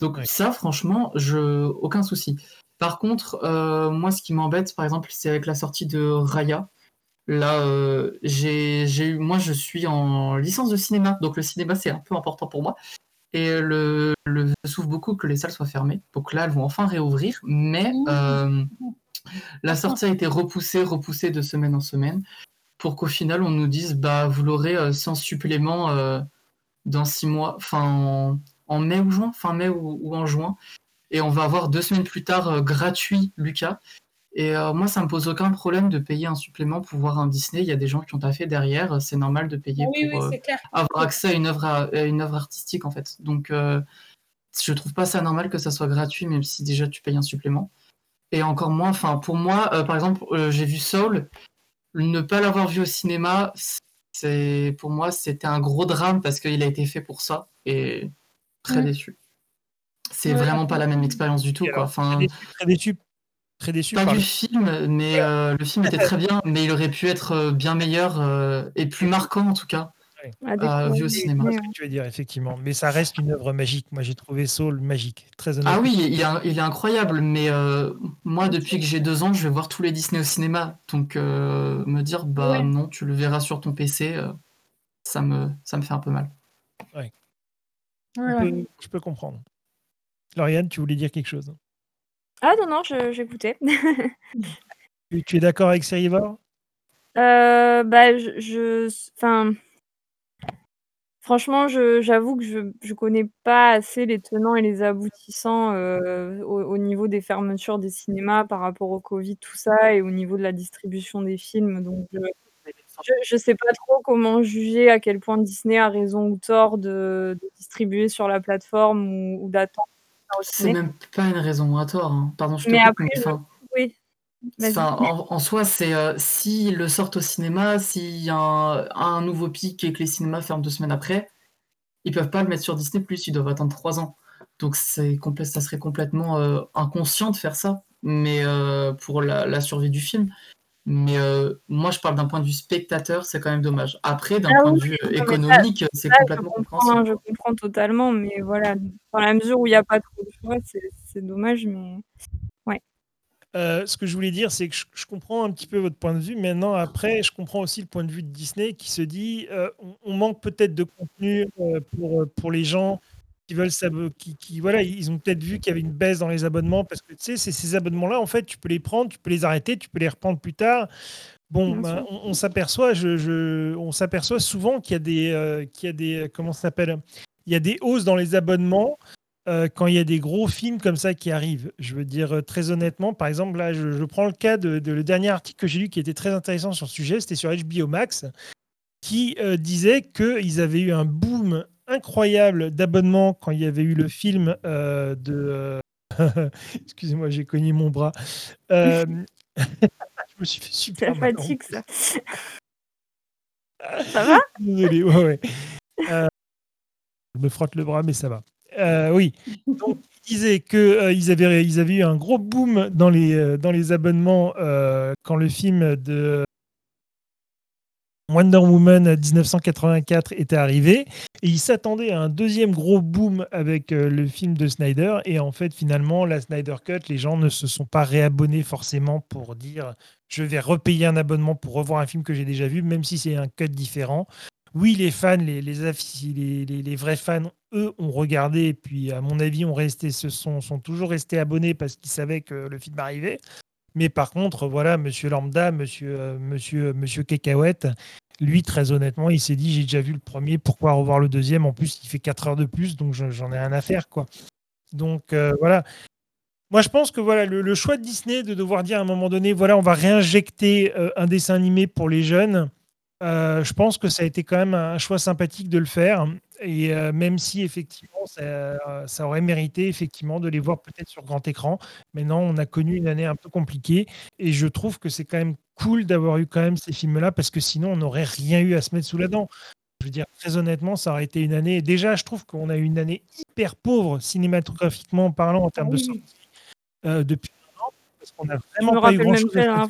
Donc, ça, franchement, je... aucun souci. Par contre, euh, moi, ce qui m'embête, par exemple, c'est avec la sortie de Raya. Là, euh, j'ai eu, moi, je suis en licence de cinéma, donc le cinéma, c'est un peu important pour moi. Et le, le je souffre beaucoup que les salles soient fermées. Donc là, elles vont enfin réouvrir, mais euh, la sortie a été repoussée, repoussée de semaine en semaine, pour qu'au final, on nous dise, bah, vous l'aurez sans supplément dans six mois, enfin en, en mai ou juin, fin mai ou, ou en juin. Et on va avoir deux semaines plus tard euh, gratuit Lucas. Et euh, moi, ça me pose aucun problème de payer un supplément pour voir un Disney. Il y a des gens qui ont taffé derrière. C'est normal de payer Ah oui, pour oui, euh, avoir accès à une œuvre, à, à une œuvre artistique, en fait. Donc, euh, je trouve pas ça normal que ça soit gratuit, même si déjà tu payes un supplément. Et encore moins, enfin, pour moi, euh, par exemple, euh, j'ai vu Soul. Ne pas l'avoir vu au cinéma, c'est pour moi, c'était un gros drame parce qu'il a été fait pour ça. Et très Mm. déçu. C'est Ouais, vraiment pas la même expérience du tout, quoi. Enfin, très déçu, très déçu, pas du film, mais euh, le film était très bien, mais il aurait pu être euh, bien meilleur euh, et plus marquant en tout cas. Euh, découvrir. vu au cinéma. Ce que tu veux dire, effectivement. Mais ça reste une œuvre magique. Moi, j'ai trouvé Soul magique, très honnêtement. Ah oui, il est, il est incroyable, mais euh, moi, depuis que j'ai deux ans, je vais voir tous les Disney au cinéma. Donc, euh, me dire, bah Ouais. non, tu le verras sur ton PC, euh, ça, me, ça me fait un peu mal. Je peux- je peux comprendre. Lauriane, tu voulais dire quelque chose? Ah non, non, j'écoutais. Tu, tu es d'accord avec Serivor Euh, bah, je, je- enfin, franchement, j'avoue que je, je connais pas assez les tenants et les aboutissants euh, au, au niveau des fermetures des cinémas par rapport au Covid, tout ça, et au niveau de la distribution des films. Donc, je, je, je sais pas trop comment juger à quel point Disney a raison ou tort de, de distribuer sur la plateforme ou, ou d'attendre. C'est même pas une raison à tort, hein. pardon, je te Mais coupe, après, mais enfin, Oui. Enfin, en, en soi, c'est euh, s'ils le sortent au cinéma, s'il y a un, un nouveau pic et que les cinémas ferment deux semaines après, ils peuvent pas le mettre sur Disney+, ils doivent attendre trois ans. Donc c'est ça serait complètement euh, inconscient de faire ça, mais euh, pour la, la survie du film. Mais euh, moi, je parle d'un point de vue spectateur, c'est quand même dommage. Après, d'un Ah point oui, de vue euh, économique, c'est Ça, je complètement comprends, compréhensible. je comprends totalement, mais voilà, dans la mesure où il n'y a pas trop de choix, c'est c'est dommage, mais Euh, ce que je voulais dire, c'est que je, je comprends un petit peu votre point de vue. Maintenant, après, je comprends aussi le point de vue de Disney qui se dit euh, on, on manque peut-être de contenu euh, pour, euh, pour les gens qui veulent qui, qui voilà, ils ont peut-être vu qu'il y avait une baisse dans les abonnements parce que tu sais, c'est ces abonnements-là, en fait, tu peux les prendre, tu peux les arrêter, tu peux les reprendre plus tard. Bon, ben, on, on s'aperçoit, je, je- on s'aperçoit souvent qu'il y a des, euh, qu'il y a des, comment ça s'appelle Il y a des hausses dans les abonnements euh, quand il y a des gros films comme ça qui arrivent. Je veux dire, euh, très honnêtement, par exemple, là, je, je prends le cas de, de- le dernier article que j'ai lu qui était très intéressant sur ce sujet, c'était sur HBO Max, qui euh, disait qu'ils avaient eu un boom incroyable d'abonnements quand il y avait eu le film euh, de... euh, Excusez-moi, j'ai cogné mon bras. Euh, je me suis fait super la fatigue, ça. Ça va? Désolé, ouais, ouais. Je me frotte le bras, mais ça va. Oui. Donc, il disait qu'ils avaient, ils avaient eu un gros boom dans les, dans les abonnements quand le film de Wonder Woman 1984 était arrivé et il s'attendait à un deuxième gros boom avec euh, le film de Snyder et en fait finalement la Snyder Cut les gens ne se sont pas réabonnés forcément pour dire je vais repayer un abonnement pour revoir un film que j'ai déjà vu même si c'est un cut différent. Oui les fans les, les, les, vrais fans eux ont regardé et puis à mon avis ont resté se sont, sont toujours restés abonnés parce qu'ils savaient que le film arrivait mais par contre, voilà, Monsieur Lambda, Monsieur, euh, Monsieur, Monsieur Cacahuète, lui, très honnêtement, il s'est dit j'ai déjà vu le premier, pourquoi revoir le deuxième? En plus, il fait 4 heures de plus, donc j'en ai rien à faire, quoi. Donc euh, voilà. Moi, je pense que voilà, le, choix de Disney de devoir dire à un moment donné, voilà, on va réinjecter euh, un dessin animé pour les jeunes. Je pense que ça a été quand même un choix sympathique de le faire. Et euh, même si effectivement ça, ça, aurait mérité effectivement de les voir peut-être sur grand écran, maintenant on a connu une année un peu compliquée et je trouve que c'est quand même cool d'avoir eu quand même ces films-là parce que sinon on n'aurait rien eu à se mettre sous la dent. Je veux dire très honnêtement, ça aurait été une année. Déjà, je trouve qu'on a eu une année hyper pauvre cinématographiquement parlant en termes de sortie euh, depuis un an parce qu'on a vraiment pas eu grand-chose à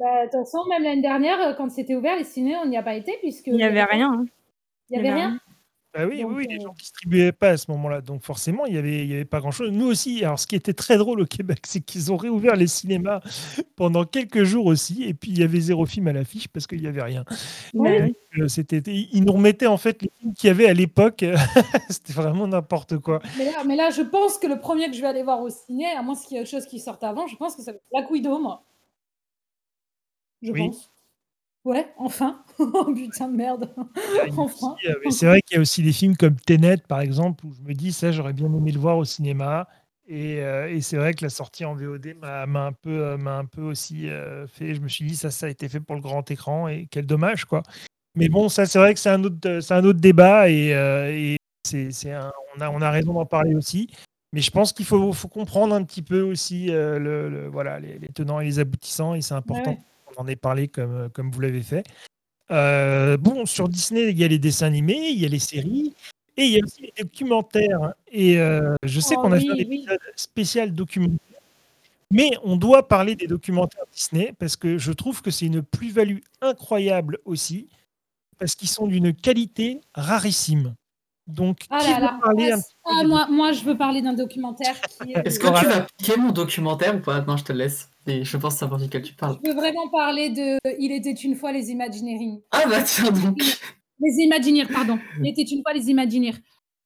Bah, de toute façon, même l'année dernière, quand c'était ouvert, les ciné, on n'y a pas été puisque. Il n'y avait rien. Hein. Il n'y avait rien bah oui, oui, les euh, gens ne distribuaient pas à ce moment-là. Donc forcément, il n'y avait, y avait pas grand-chose. Nous aussi, alors ce qui était très drôle au Québec, c'est qu'ils ont réouvert les cinémas pendant quelques jours aussi. Et puis, il y avait zéro film à l'affiche parce qu'il n'y avait rien. Euh, c'était, ils nous remettaient en fait les films qu'il y avait à l'époque. C'était vraiment n'importe quoi. Mais là, mais là, je pense que le premier que je vais aller voir au ciné, à moins qu'il y ait autre chose qui sorte avant, je pense que ça va être Black Widow, moi. Je pense. Ouais, enfin. oh putain de merde. enfin. Euh, c'est vrai qu'il y a aussi des films comme Tenet, par exemple, où je me dis, ça, j'aurais bien aimé le voir au cinéma. Et, euh, et c'est vrai que la sortie en VOD m'a un peu, euh, m'a un peu aussi fait. Je me suis dit, ça, ça a été fait pour le grand écran et quel dommage, quoi. Mais bon, ça, c'est vrai que c'est un autre, c'est un autre débat et, et c'est, c'est on, a, on a raison d'en parler aussi. Mais je pense qu'il faut, faut comprendre un petit peu aussi le, voilà, les, tenants et les aboutissants et c'est important on en ait parlé comme, comme vous l'avez fait. Euh, bon, sur Disney, il y a les dessins animés, il y a les séries, et il y a aussi les documentaires. Et euh, je sais oh qu'on a fait un épisode spécial documentaire, mais on doit parler des documentaires Disney parce que je trouve que c'est une plus-value incroyable aussi, parce qu'ils sont d'une qualité rarissime. Donc, ah qui là parler ah, moi, moi, je veux parler d'un documentaire qui est... Est-ce que tu vas piquer mon documentaire ou pas? Non, je te laisse. Et je pense savoir duquel tu parles. Je veux vraiment parler de Il était une fois les Imagineering. Ah bah tiens donc Les Imagineers, pardon. Il était une fois les Imagineers.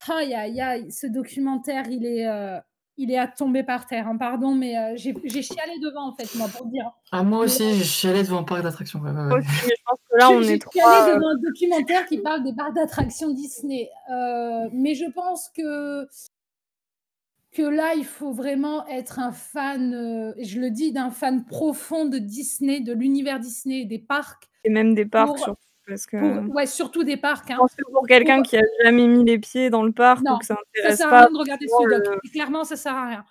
Aïe, aïe, aïe, ce documentaire, il est... Euh, il est à tomber par terre, hein, pardon, mais euh, j'ai chialé devant, en fait, moi, pour dire. Ah, moi aussi, j'ai chialé devant un parc d'attractions. Ouais, ouais, je pense que là, on est trop. J'ai chialé devant un documentaire qui parle des parcs d'attractions Disney. Euh, mais je pense que, que là, il faut vraiment être un fan, euh, je le dis, d'un fan profond de Disney, de l'univers Disney, des parcs. Et même des parcs, surtout. Parce que... ouais, surtout des parcs. Hein. Pour quelqu'un qui a jamais mis les pieds dans le parc non, ou que ça intéresse ça sert à rien de regarder ce le... Clairement, ça sert à rien.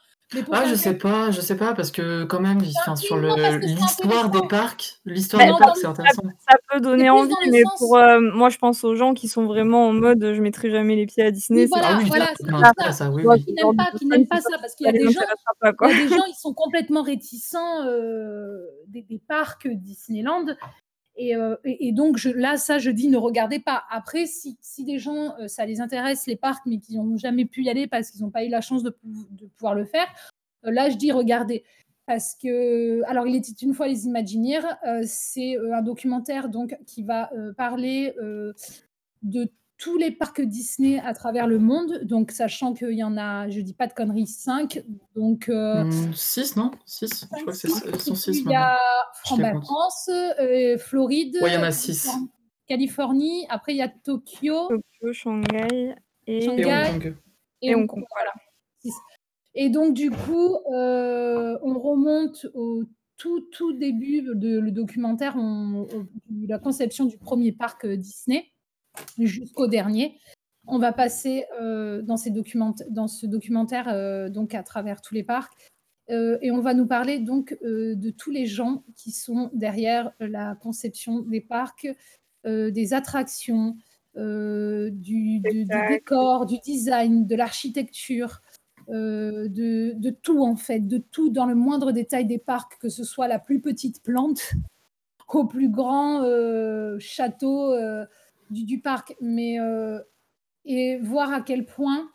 ah, je sais pas, je sais pas, parce que quand même, enfin, sur l'histoire des parcs, l'histoire des parcs, c'est intéressant. Ça, peut donner envie, mais pour euh, moi, je pense aux gens qui sont vraiment en mode, je mettrai jamais les pieds à Disney. voilà, ah oui, voilà, ça. ça oui, oui. Qui n'aiment pas, qui n'aiment pas ça, parce qu'il y a des gens, pas, il y a des gens, ils sont complètement réticents euh, des, des, parcs Disneyland euh, et, donc là, ça, je dis ne regardez pas. Après, si, des gens, euh, ça les intéresse, les parcs, mais qui n'ont jamais pu y aller parce qu'ils n'ont pas eu la chance de, pouvoir le faire, euh, là, je dis regardez. Parce que, alors, il était une fois les Imagineers, c'est un documentaire donc qui va parler de tous les parcs Disney à travers le monde. Donc, sachant qu'il y en a, je dis pas de conneries, 5. Donc, 6, euh, mmh, non? 6 Je crois que c'est 6. Il y a France, euh, Floride. Il y en a 6. Californie. Après, il y a Tokyo. Tokyo, Shanghai et, Hong Kong. Et, Hong Kong, voilà. Et donc, du coup, euh, on remonte au tout, tout début de le documentaire, on, la conception du premier parc Disney jusqu'au dernier. On va passer euh, dans, ces dans ce documentaire euh, donc à travers tous les parcs euh, et on va nous parler donc de tous les gens qui sont derrière la conception des parcs, des attractions, du, décor, du design, de l'architecture, de, de, tout en fait, de tout dans le moindre détail des parcs, que ce soit la plus petite plante qu'au plus grand château du, du, parc. Mais et voir à quel point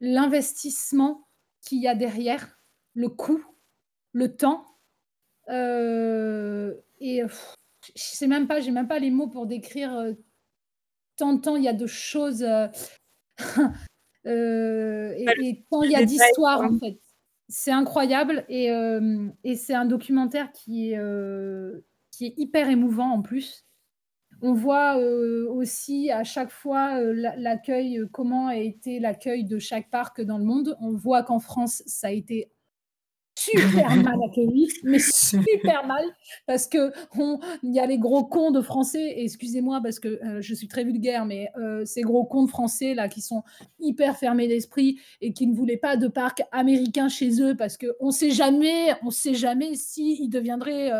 l'investissement qu'il y a derrière, le coût, le temps. Euh, et je sais même pas, j'ai même pas les mots pour décrire euh, tant de temps il y a de choses euh, et, et, tant il y a d'histoires en fait. C'est incroyable et, et c'est un documentaire qui est, qui est hyper émouvant en plus. On voit aussi à chaque fois l'accueil, comment a été l'accueil de chaque parc dans le monde. On voit qu'en France, ça a été super mal accueilli, mais super mal, parce que il y a les gros cons de français, excusez-moi parce que je suis très vulgaire, mais ces gros cons de français là qui sont hyper fermés d'esprit et qui ne voulaient pas de parc américain chez eux parce que on sait jamais, on sait jamais si ils deviendraient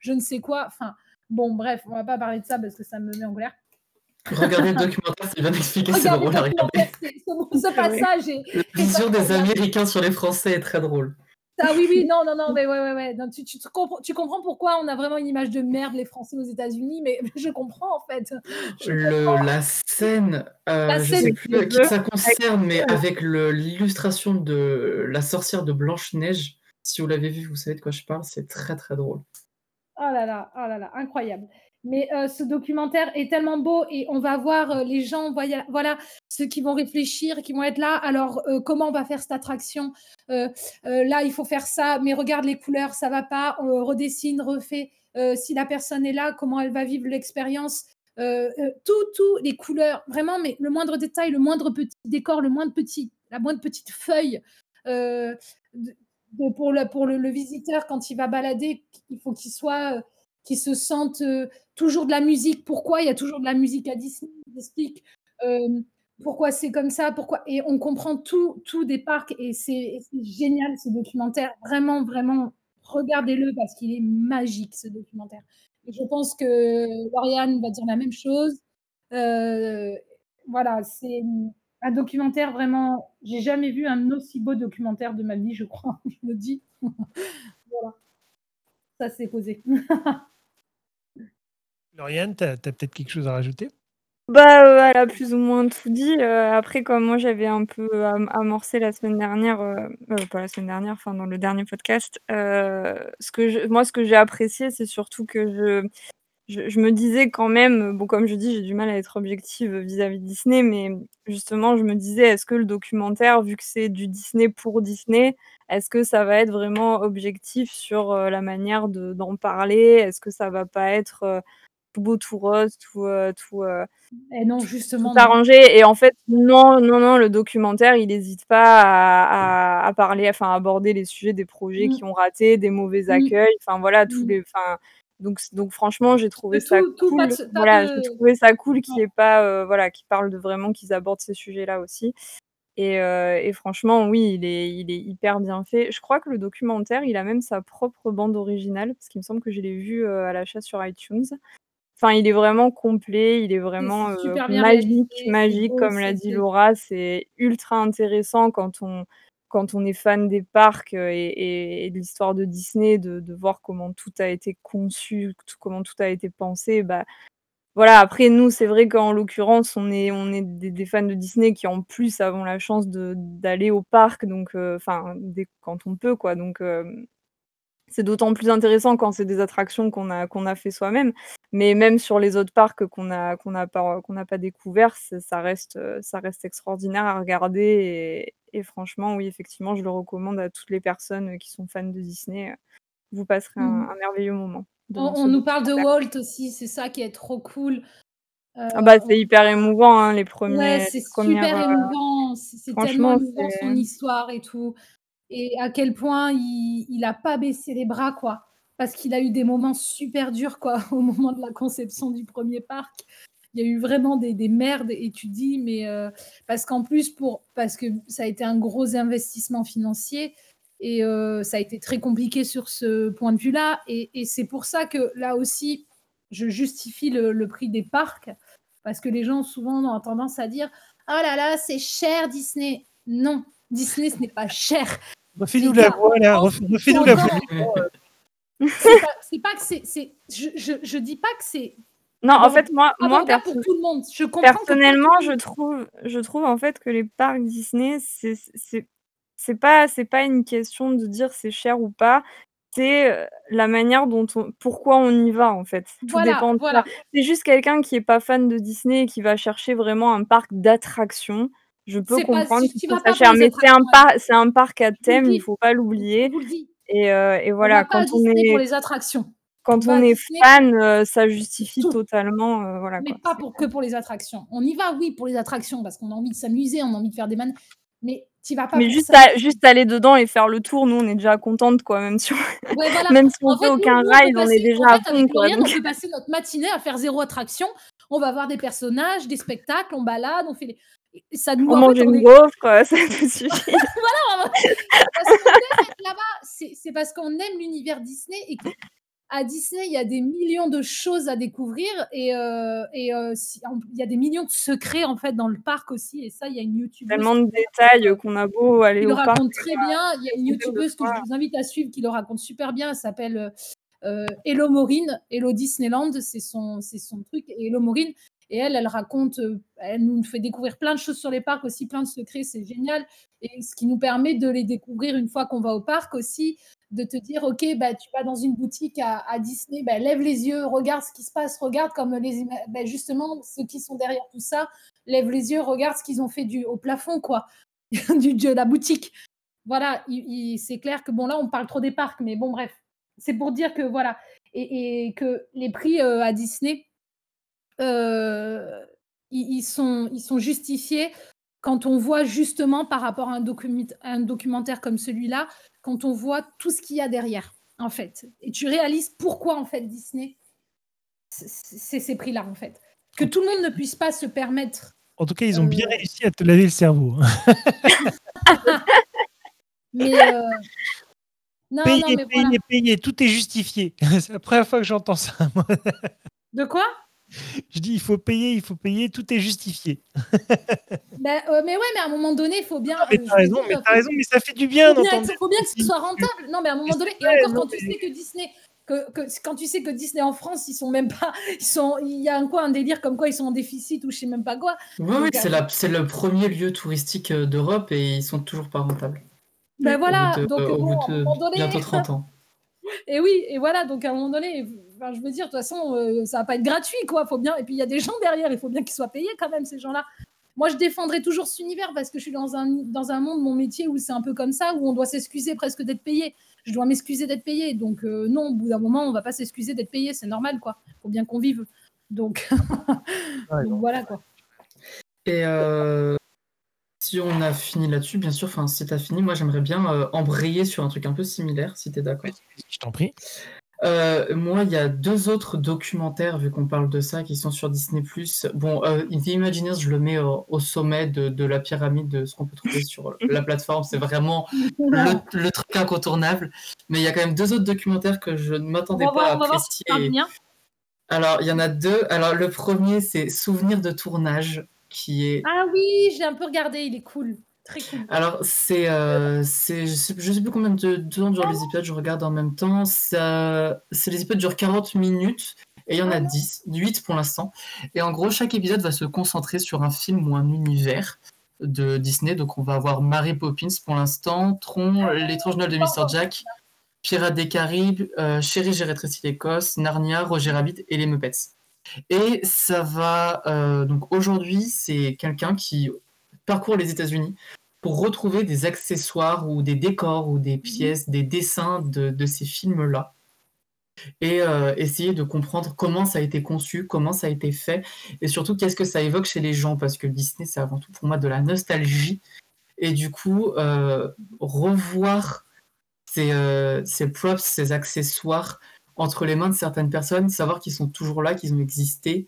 je ne sais quoi. Enfin, Bon, bref, on va pas parler de ça parce que ça me met en colère. Regardez le documentaire, c'est bien expliqué, c'est drôle à regarder. Ce passage est. La vision des Américains sur les Français est très drôle. Ah oui, oui, non, non, non, mais ouais, ouais, ouais. tu, tu, comprends, tu, comprends, pourquoi on a vraiment une image de merde, les Français aux États-Unis, mais je comprends en fait. Le, la scène, euh, la je sais plus qui ça concerne, mais avec l'illustration de la sorcière de Blanche-Neige, si vous l'avez vu, vous savez de quoi je parle, c'est très très drôle. Oh là là, oh là là, incroyable. Mais euh, ce documentaire est tellement beau et on va voir euh, les gens, voilà, ceux qui vont réfléchir, qui vont être là. Alors, euh, comment on va faire cette attraction? Là, il faut faire ça, mais regarde les couleurs, ça va pas. On redessine, refait. si la personne est là, comment elle va vivre l'expérience? Tout, tout, les couleurs, vraiment, mais le moindre détail, le moindre petit décor, le moindre petit, la moindre petite feuille pour, le, pour le, visiteur, quand il va balader, il faut qu'il soit, euh, qu'il se sente euh, toujours de la musique. Pourquoi? Il y a toujours de la musique à Disney Il explique euh, pourquoi c'est comme ça, pourquoi? Et on comprend tout, tout des parcs et c'est génial ce documentaire. Vraiment, vraiment, regardez-le parce qu'il est magique ce documentaire. Et je pense que Lauriane va dire la même chose. voilà, c'est un documentaire vraiment. J'ai jamais vu un aussi beau documentaire de ma vie, je crois. je le dis. voilà. Ça, c'est posé. Lauriane, tu as, peut-être quelque chose à rajouter? Bah, euh, elle a plus ou moins tout dit. Euh, après, comme moi, j'avais un peu amorcé la semaine dernière, euh, pas la semaine dernière, enfin dans le dernier podcast, ce que moi, ce que j'ai apprécié, c'est surtout que je je, me disais quand même, bon, comme je dis, j'ai du mal à être objective vis-à-vis de Disney, mais justement, je me disais, est-ce que le documentaire, vu que c'est du Disney pour Disney, est-ce que ça va être vraiment objectif sur euh, la manière d'en parler? Est-ce que ça va pas être euh, tout beau, tout rose, tout, euh, tout, et non, justement, arrangé? Et en fait, non, non, non, le documentaire, il n'hésite pas à, à, parler, enfin, à aborder les sujets des projets mmh. qui ont raté, des mauvais mmh. accueils, enfin voilà, tous mmh. les, donc, donc franchement, j'ai trouvé ça cool. voilà, j'ai trouvé ça cool qui est pas, euh, voilà, qui parle de vraiment qu'ils abordent ces sujets-là aussi. Et, euh, et, franchement, oui, il est, il est hyper bien fait. Je crois que le documentaire, il a même sa propre bande originale, parce qu'il me semble que je l'ai vu euh, à l'achat sur iTunes. Enfin, il est vraiment complet, il est vraiment magique, magique, comme l'a dit Laura. C'est ultra intéressant quand on, quand on est fan des parcs et, de l'histoire de Disney, de, voir comment tout a été conçu, comment tout a été pensé, bah voilà. Après nous, c'est vrai qu'en l'occurrence, on est des, fans de Disney qui en plus avons la chance d'aller au parc, donc enfin quand on peut quoi. Donc c'est d'autant plus intéressant quand c'est des attractions qu'on a, fait soi-même. Mais même sur les autres parcs qu'on n'a pas, qu'on pas découverts, ça reste, extraordinaire à regarder. Franchement, oui, effectivement, je le recommande à toutes les personnes qui sont fans de Disney. Vous passerez un, mmh merveilleux moment. On, nous parle de Walt aussi, c'est ça qui est trop cool. ah bah c'est hyper émouvant hein, les premiers. Ouais, c'est super euh, émouvant, c'est tellement émouvant son histoire et tout et à quel point il n'a pas baissé les bras, quoi. Parce qu'il a eu des moments super durs, quoi, au moment de la conception du premier parc. Il y a eu vraiment des, des merdes, et tu dis, mais euh, parce qu'en plus, pour, parce que ça a été un gros investissement financier, et euh, ça a été très compliqué sur ce point de vue-là. Et, et c'est pour ça que là aussi, je justifie le, le, prix des parcs, parce que les gens souvent ont tendance à dire Oh là là, c'est cher Disney. Non, Disney, ce n'est pas cher. Refais-nous la voix, là. Refais-nous la voix. C'est pas, que c'est. c'est- Je, je, je dis pas que c'est Non, en fait, moi, moi abordable perso- pour tout le monde. Je comprends que personnellement, je trouve, je trouve en fait que les parcs Disney, c'est c'est c'est pas c'est pas une question de dire c'est cher ou pas. C'est euh, la manière dont on, pourquoi on y va en fait. Tout Voilà, dépend voilà. C'est juste quelqu'un qui est pas fan de Disney et qui va chercher vraiment un parc d'attractions. Je peux C'est comprendre pas pas cher, mais c'est un c'est un parc à thème, il dis. faut pas l'oublier. Et, euh, et voilà, quand on est pour les attractions. Quand va on à est fan, euh, ça justifie tout. totalement, euh, voilà Mais quoi. pas pour, que pour les attractions. On y va, oui, pour les attractions, parce qu'on a envie de s'amuser, on a envie de faire des man. Mais tu vas pas Mais juste, à- juste aller dedans et faire le tour, nous on est déjà contente quoi, même si on, Ouais, voilà. même si on fait aucun nous, on peut ride, on est déjà en à fait, fond avec quoi. Donc- on peut passer notre matinée à faire zéro attraction. On va voir des personnages, des spectacles, on balade, on fait des... et Ça nous on mange une est- gaufre, ça te suffit. parce qu'on aime être là-bas. C'est parce qu'on aime l'univers Disney et qu'à Disney, il y a des millions de choses à découvrir et, euh, et euh, si- en- il y a des millions de secrets en fait dans le parc aussi. Et ça, il y a une youtubeuse Tellement de détails qu'on a beau aller le au parc. raconte très bien. Il y a une youtubeuse que je vous invite à suivre qui le raconte super bien. Elle s'appelle euh, Hello Maureen. Hello Disneyland, c'est son, c'est son truc. Et Hello Maureen. Et elle, elle raconte, euh, elle nous fait découvrir plein de choses sur les parcs aussi, plein de secrets, c'est génial. Et ce qui nous permet de les découvrir une fois qu'on va au parc aussi, de te dire, OK, bah, tu vas dans une boutique à, Disney, bah, lève les yeux, regarde ce qui se passe, regarde comme les, bah, justement ceux qui sont derrière tout ça, lève les yeux, regarde ce qu'ils ont fait du, au plafond, quoi, du, de la boutique. Voilà, il- il- c'est clair que bon, là, on parle trop des parcs, mais bon, bref, c'est pour dire que voilà, et, et que les prix euh, à Disney, euh, ils, ils sont, ils sont justifiés quand on voit justement par rapport à un, document- un documentaire comme celui-là, quand on voit tout ce qu'il y a derrière, en fait. Et tu réalises pourquoi, en fait, Disney, c'est ces prix-là, en fait. Que tout le monde ne puisse pas se permettre. En tout cas, ils ont bien Euh. réussi à te laver le cerveau. hein. Mais. euh, Non, non, mais voilà. tout est justifié. C'est la première fois que j'entends ça. moi. De quoi? Je dis, il faut payer, il faut payer, tout est justifié. Ben, euh, Mais ouais, mais à un moment donné, il faut bien. Ah, mais euh, t'as raison, dire, mais faut- t'as raison, mais ça fait du bien faut être- faut bien que ce soit rentable. Non, mais à un moment donné, et encore non, quand tu sais que Disney, que, que- quand tu sais que Disney en France, ils sont même pas, ils sont, il y a un quoi, un délire comme quoi ils sont en déficit ou je sais même pas quoi. Oui, oui, euh, c'est la- c'est le premier lieu touristique d'Europe et ils sont toujours pas rentables. Ben voilà, au bout de, donc au bon, bout à un de moment donné, bientôt 30 ans. et oui, et voilà, donc à un moment donné, enfin, je veux dire, de toute façon, euh, ça va pas être gratuit, quoi, faut bien, et puis il y a des gens derrière, il faut bien qu'ils soient payés quand même, ces gens-là. Moi, je défendrai toujours cet univers parce que je suis dans un, dans un monde, mon métier, où c'est un peu comme ça, où on doit s'excuser presque d'être payé. Je dois m'excuser d'être payé. Donc, euh, non, au bout d'un moment, on va pas s'excuser d'être payé, c'est normal, quoi. faut bien qu'on vive. Donc, Ouais, donc voilà, quoi. Et euh, si on a fini là-dessus, bien sûr, enfin, si tu as fini, moi j'aimerais bien euh, embrayer sur un truc un peu similaire, si tu es d'accord. Je t'en prie. Euh, moi, il y a deux autres documentaires, vu qu'on parle de ça, qui sont sur Disney+. Bon, euh, The Imagineers, je le mets au, au sommet de, de la pyramide de ce qu'on peut trouver sur la plateforme. C'est vraiment le, le truc incontournable. Mais il y a quand même deux autres documentaires que je ne m'attendais pas voir, à si apprécier. Alors, il y en a deux. Alors, le premier, c'est Souvenirs de tournage, qui est Ah oui, j'ai un peu regardé, il est cool. Très cool. Alors, c'est, euh, je sais, je sais plus combien de de temps durent les épisodes, je regarde en même temps. Ça, les épisodes durent 40 minutes et il y en a 10, 8 pour l'instant. Et en gros, chaque épisode va se concentrer sur un film ou un univers de Disney. Donc, on va avoir Mary Poppins pour l'instant, Tron, L'étrange Noël de Mr. Jack, Pirates des Caraïbes, euh, Chérie, j'ai rétréci l'Écosse, Narnia, Roger Rabbit et les Muppets. Et ça va. euh, donc, aujourd'hui, c'est quelqu'un qui parcourt les États-Unis pour retrouver des accessoires ou des décors ou des pièces, des dessins de, de ces films-là. Et euh, essayer de comprendre comment ça a été conçu, comment ça a été fait, et surtout qu'est-ce que ça évoque chez les gens, parce que Disney, c'est avant tout pour moi de la nostalgie. Et du coup, euh, revoir ces, euh, ces props, ces accessoires entre les mains de certaines personnes, savoir qu'ils sont toujours là, qu'ils ont existé,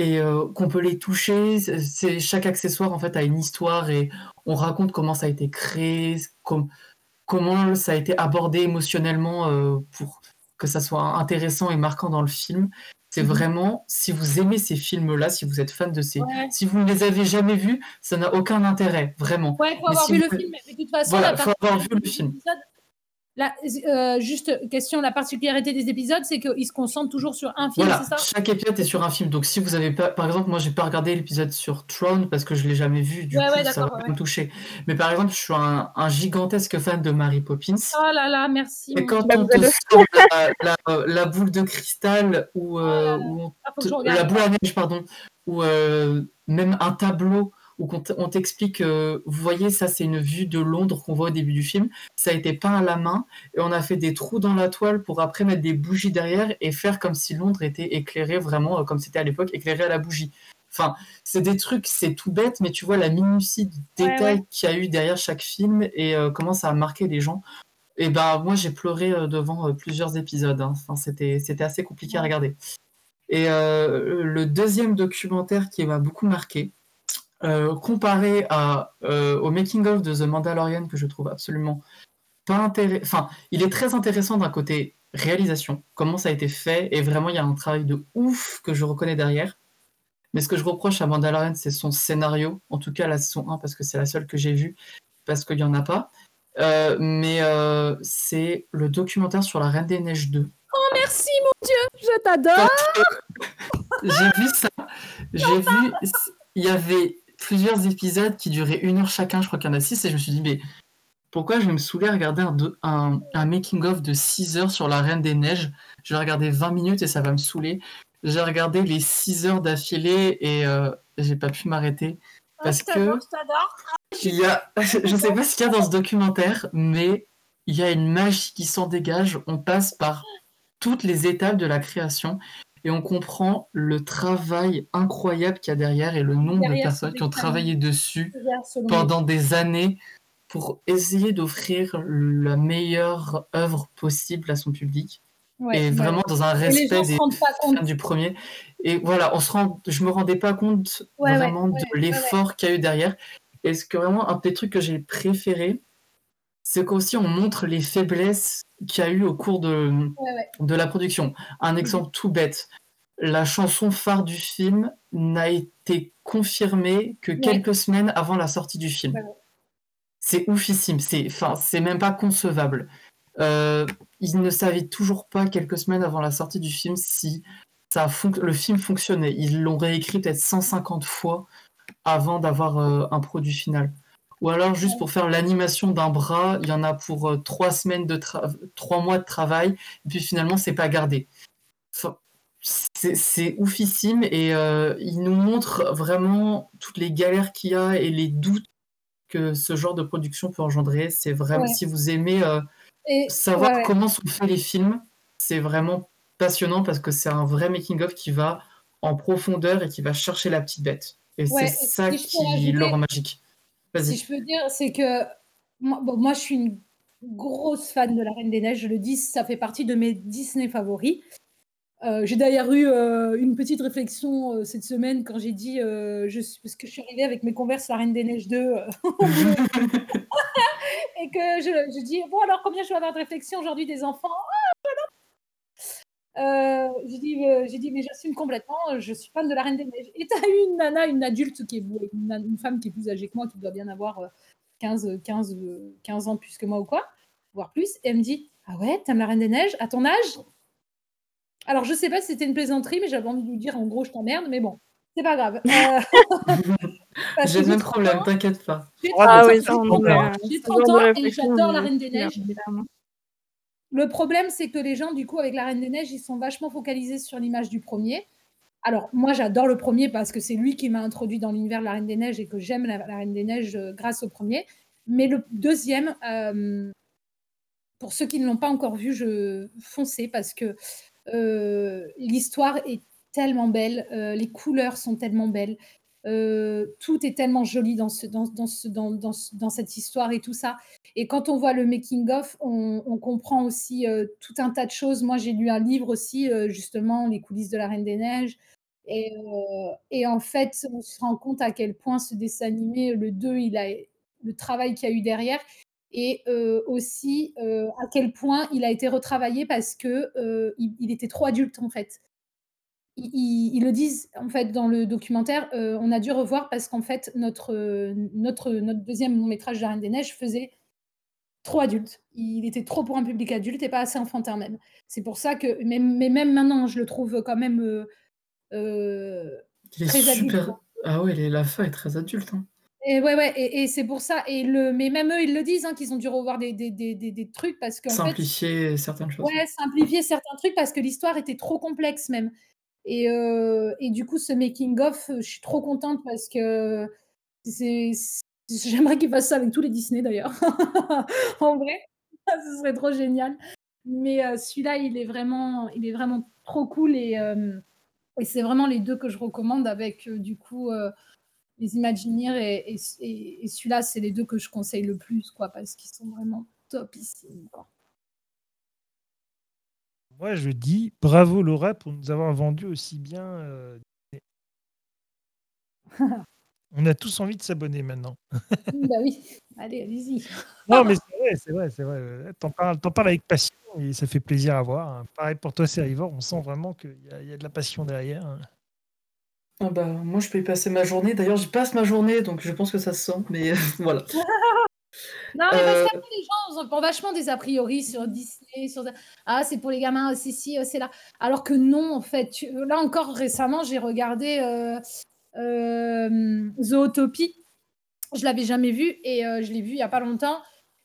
et euh, qu'on peut les toucher. C'est- chaque accessoire en fait a une histoire et on raconte comment ça a été créé, com- comment ça a été abordé émotionnellement euh, pour que ça soit intéressant et marquant dans le film. C'est Mhm. vraiment, si vous aimez ces films-là, si vous êtes fan de ces, Ouais. si vous ne les avez jamais vus, ça n'a aucun intérêt, vraiment. Ouais, faut avoir si vu vous- le film. Mais de toute façon, Voilà, faut avoir vu le film. Là, euh, juste question, la particularité des épisodes, c'est qu'ils se concentrent toujours sur un film, Voilà, c'est ça chaque épisode est sur un film. Donc si vous avez pas, par exemple, moi j'ai pas regardé l'épisode sur Throne parce que je l'ai jamais vu, du Ouais, coup ouais, ça va ouais, me toucher. Mais par exemple, je suis un, un gigantesque fan de Mary Poppins. Oh là là, merci. Et quand on te sort la, la- la boule de cristal ou, Oh euh, ou on Ah, la boule à neige, pardon, ou euh, même un tableau où on t'explique, euh, vous voyez, ça c'est une vue de Londres qu'on voit au début du film, ça a été peint à la main et on a fait des trous dans la toile pour après mettre des bougies derrière et faire comme si Londres était éclairé vraiment euh, comme c'était à l'époque, éclairé à la bougie. Enfin, c'est des trucs, c'est tout bête, mais tu vois la minutie de Ouais, détails qu'il y a eu derrière chaque film et euh, comment ça a marqué les gens. Et ben moi j'ai pleuré devant plusieurs épisodes. hein. Enfin, c'était c'était assez compliqué à regarder. Et euh, le deuxième documentaire qui m'a beaucoup marqué, euh, comparé à, euh, au making of de The Mandalorian que je trouve absolument pas intéressant. Enfin, il est très intéressant d'un côté réalisation, comment ça a été fait, et vraiment il y a un travail de ouf que je reconnais derrière. Mais ce que je reproche à Mandalorian, c'est son scénario, en tout cas la saison 1, parce que c'est la seule que j'ai vue, parce qu'il n'y en a pas. Euh, mais c'est le documentaire sur la Reine des Neiges 2. Merci, mon Dieu, je t'adore. J'ai vu ça. J'ai vu. Il y avait plusieurs épisodes qui duraient une heure chacun. Je crois qu'il y en a six. Et je me suis dit, mais pourquoi je vais me saouler à regarder un, do- un, un making-of de 6 heures sur la Reine des Neiges? Je vais regarder 20 minutes et ça va me saouler. J'ai regardé les 6 heures d'affilée et euh, j'ai pas pu m'arrêter. Parce je t'adore, que il y a, je sais pas ce qu'il y a dans ce documentaire, mais il y a une magie qui s'en dégage. On passe par toutes les étapes de la création et on comprend le travail incroyable qu'il y a derrière et le nombre Derrière, de personnes qui ont travaillé dessus pendant des années pour essayer d'offrir la meilleure œuvre possible à son public Ouais, et ouais. vraiment dans un respect des fans du premier. Et voilà, on se rend, je me rendais pas compte Ouais, vraiment de l'effort qu'il y a eu derrière. Et ce que vraiment un des trucs que j'ai préféré, c'est qu'aussi on montre les faiblesses qu'il y a eu au cours de, Ouais, ouais. de la production. Un exemple tout bête. La chanson phare du film n'a été confirmée que quelques semaines avant la sortie du film. C'est oufissime, c'est c'est même pas concevable. Euh, ils ne savaient toujours pas quelques semaines avant la sortie du film si ça le film fonctionnait. Ils l'ont réécrit peut-être 150 fois avant d'avoir euh, un produit final. Ou alors juste pour faire l'animation d'un bras, il y en a pour euh, trois semaines de trois mois de travail, et puis finalement c'est pas gardé. Enfin, c'est oufissime et euh, il nous montre vraiment toutes les galères qu'il y a et les doutes que ce genre de production peut engendrer. C'est vraiment, Ouais. si vous aimez euh, Et, savoir ouais, ouais. comment sont faits les films, c'est vraiment passionnant parce que c'est un vrai making-of qui va en profondeur et qui va chercher la petite bête. Et c'est ça si qui le rend magique. Si je peux dire, c'est que moi, bon, moi, je suis une grosse fan de La Reine des Neiges. Je le dis, ça fait partie de mes Disney favoris. Euh, j'ai d'ailleurs eu euh, une petite réflexion euh, cette semaine quand j'ai dit, je suis, parce que je suis arrivée avec mes Converse La Reine des Neiges 2 euh, au boulot. et que je, je dis, bon alors combien je vais avoir de réflexion aujourd'hui des enfants? Euh, j'ai dit, euh, j'ai dit, mais j'assume complètement, euh, je suis fan de la Reine des Neiges. Et tu as eu une nana, une adulte, qui est, une, une femme qui est plus âgée que moi, qui doit bien avoir euh, 15, 15, euh, 15 ans plus que moi ou quoi, voire plus. Et elle me dit, ah ouais, t'aimes la Reine des Neiges? À ton âge? Alors je sais pas si c'était une plaisanterie, mais j'avais envie de lui dire, en gros, je t'emmerde, mais bon, c'est pas grave. Euh, J'ai le même 30 problème, t'inquiète pas. j'ai Ah 30 oui, ans, ça, j'ai on 30 est- ans, euh, j'ai ce 30 genre de ans et j'adore la Reine des Neiges. Le problème, c'est que les gens, du coup, avec La Reine des Neiges, ils sont vachement focalisés sur l'image du premier. Alors, moi, j'adore le premier parce que c'est lui qui m'a introduit dans l'univers de La Reine des Neiges et que j'aime la, Reine des Neiges euh, grâce au premier. Mais le deuxième, euh, pour ceux qui ne l'ont pas encore vu, je foncez parce que euh, l'histoire est tellement belle, les couleurs sont tellement belles, euh, tout est tellement joli dans, ce, dans, dans, ce, dans, dans, ce- dans cette histoire et tout ça. Et quand on voit le making-of, on, on comprend aussi euh, tout un tas de choses. Moi, j'ai lu un livre aussi, euh, justement, Les coulisses de la Reine des Neiges. Et, en fait, on se rend compte à quel point ce dessin animé, le 2, il a, le travail qu'il y a eu derrière. Et aussi à quel point il a été retravaillé parce que euh, il, il était trop adulte, en fait. Ils, ils- ils le disent en fait dans le documentaire, euh, on a dû revoir parce qu'en fait notre, euh, notre, notre deuxième long métrage de Reine des Neiges faisait trop adulte. Il était trop pour un public adulte et pas assez enfantin même. C'est pour ça que mais mais même maintenant, je le trouve quand même, heu heu, Il est très adulte, super quoi. ah ouais, les la fin est très adulte, hein. Et ouais, ouais et et c'est pour ça et le mais même eux, ils le disent, hein, qu'ils ont dû revoir des des des des des trucs parce qu'en fait Simplifier certaines choses. ouais, simplifier certains trucs parce que l'histoire était trop complexe même et heu et du coup, ce making of, je suis trop contente parce que j'aimerais qu'ils fassent ça avec tous les Disney d'ailleurs. En vrai, ce serait trop génial. Mais heu, celui-là, il est vraiment il est vraiment trop cool et c'est vraiment les 2 que je recommande avec, du coup, les Imagineers et et ce et et celui-là, c'est les 2 que je conseille le plus quoi, parce qu'ils sont vraiment topissimes, quoi. Moi, je dis bravo Laura pour nous avoir vendu aussi bien, Disney. On a tous envie de s'abonner maintenant. Mmh, bah oui, allez, allez-y. Non, mais c'est vrai, c'est vrai, c'est vrai, heu, tu en parles parles avec passion et ça fait plaisir à voir, hein. Pareil pour toi, Sérivore, on sent vraiment qu'il y a il y a de la passion derrière, hein. Ah bah, moi, je peux y passer ma journée. D'ailleurs, j'y passe ma journée, donc je pense que ça se sent, mais voilà. Non, mais parce Heu qu'après les gens ont vachement des a priori sur Disney, sur «Ah, c'est pour les gamins, c'est ci, heu, c'est là». Alors que non, en fait, tu là encore récemment, j'ai regardé, heu, hem, Zootopie. Je l'avais jamais vu et je l'ai vu il y a pas longtemps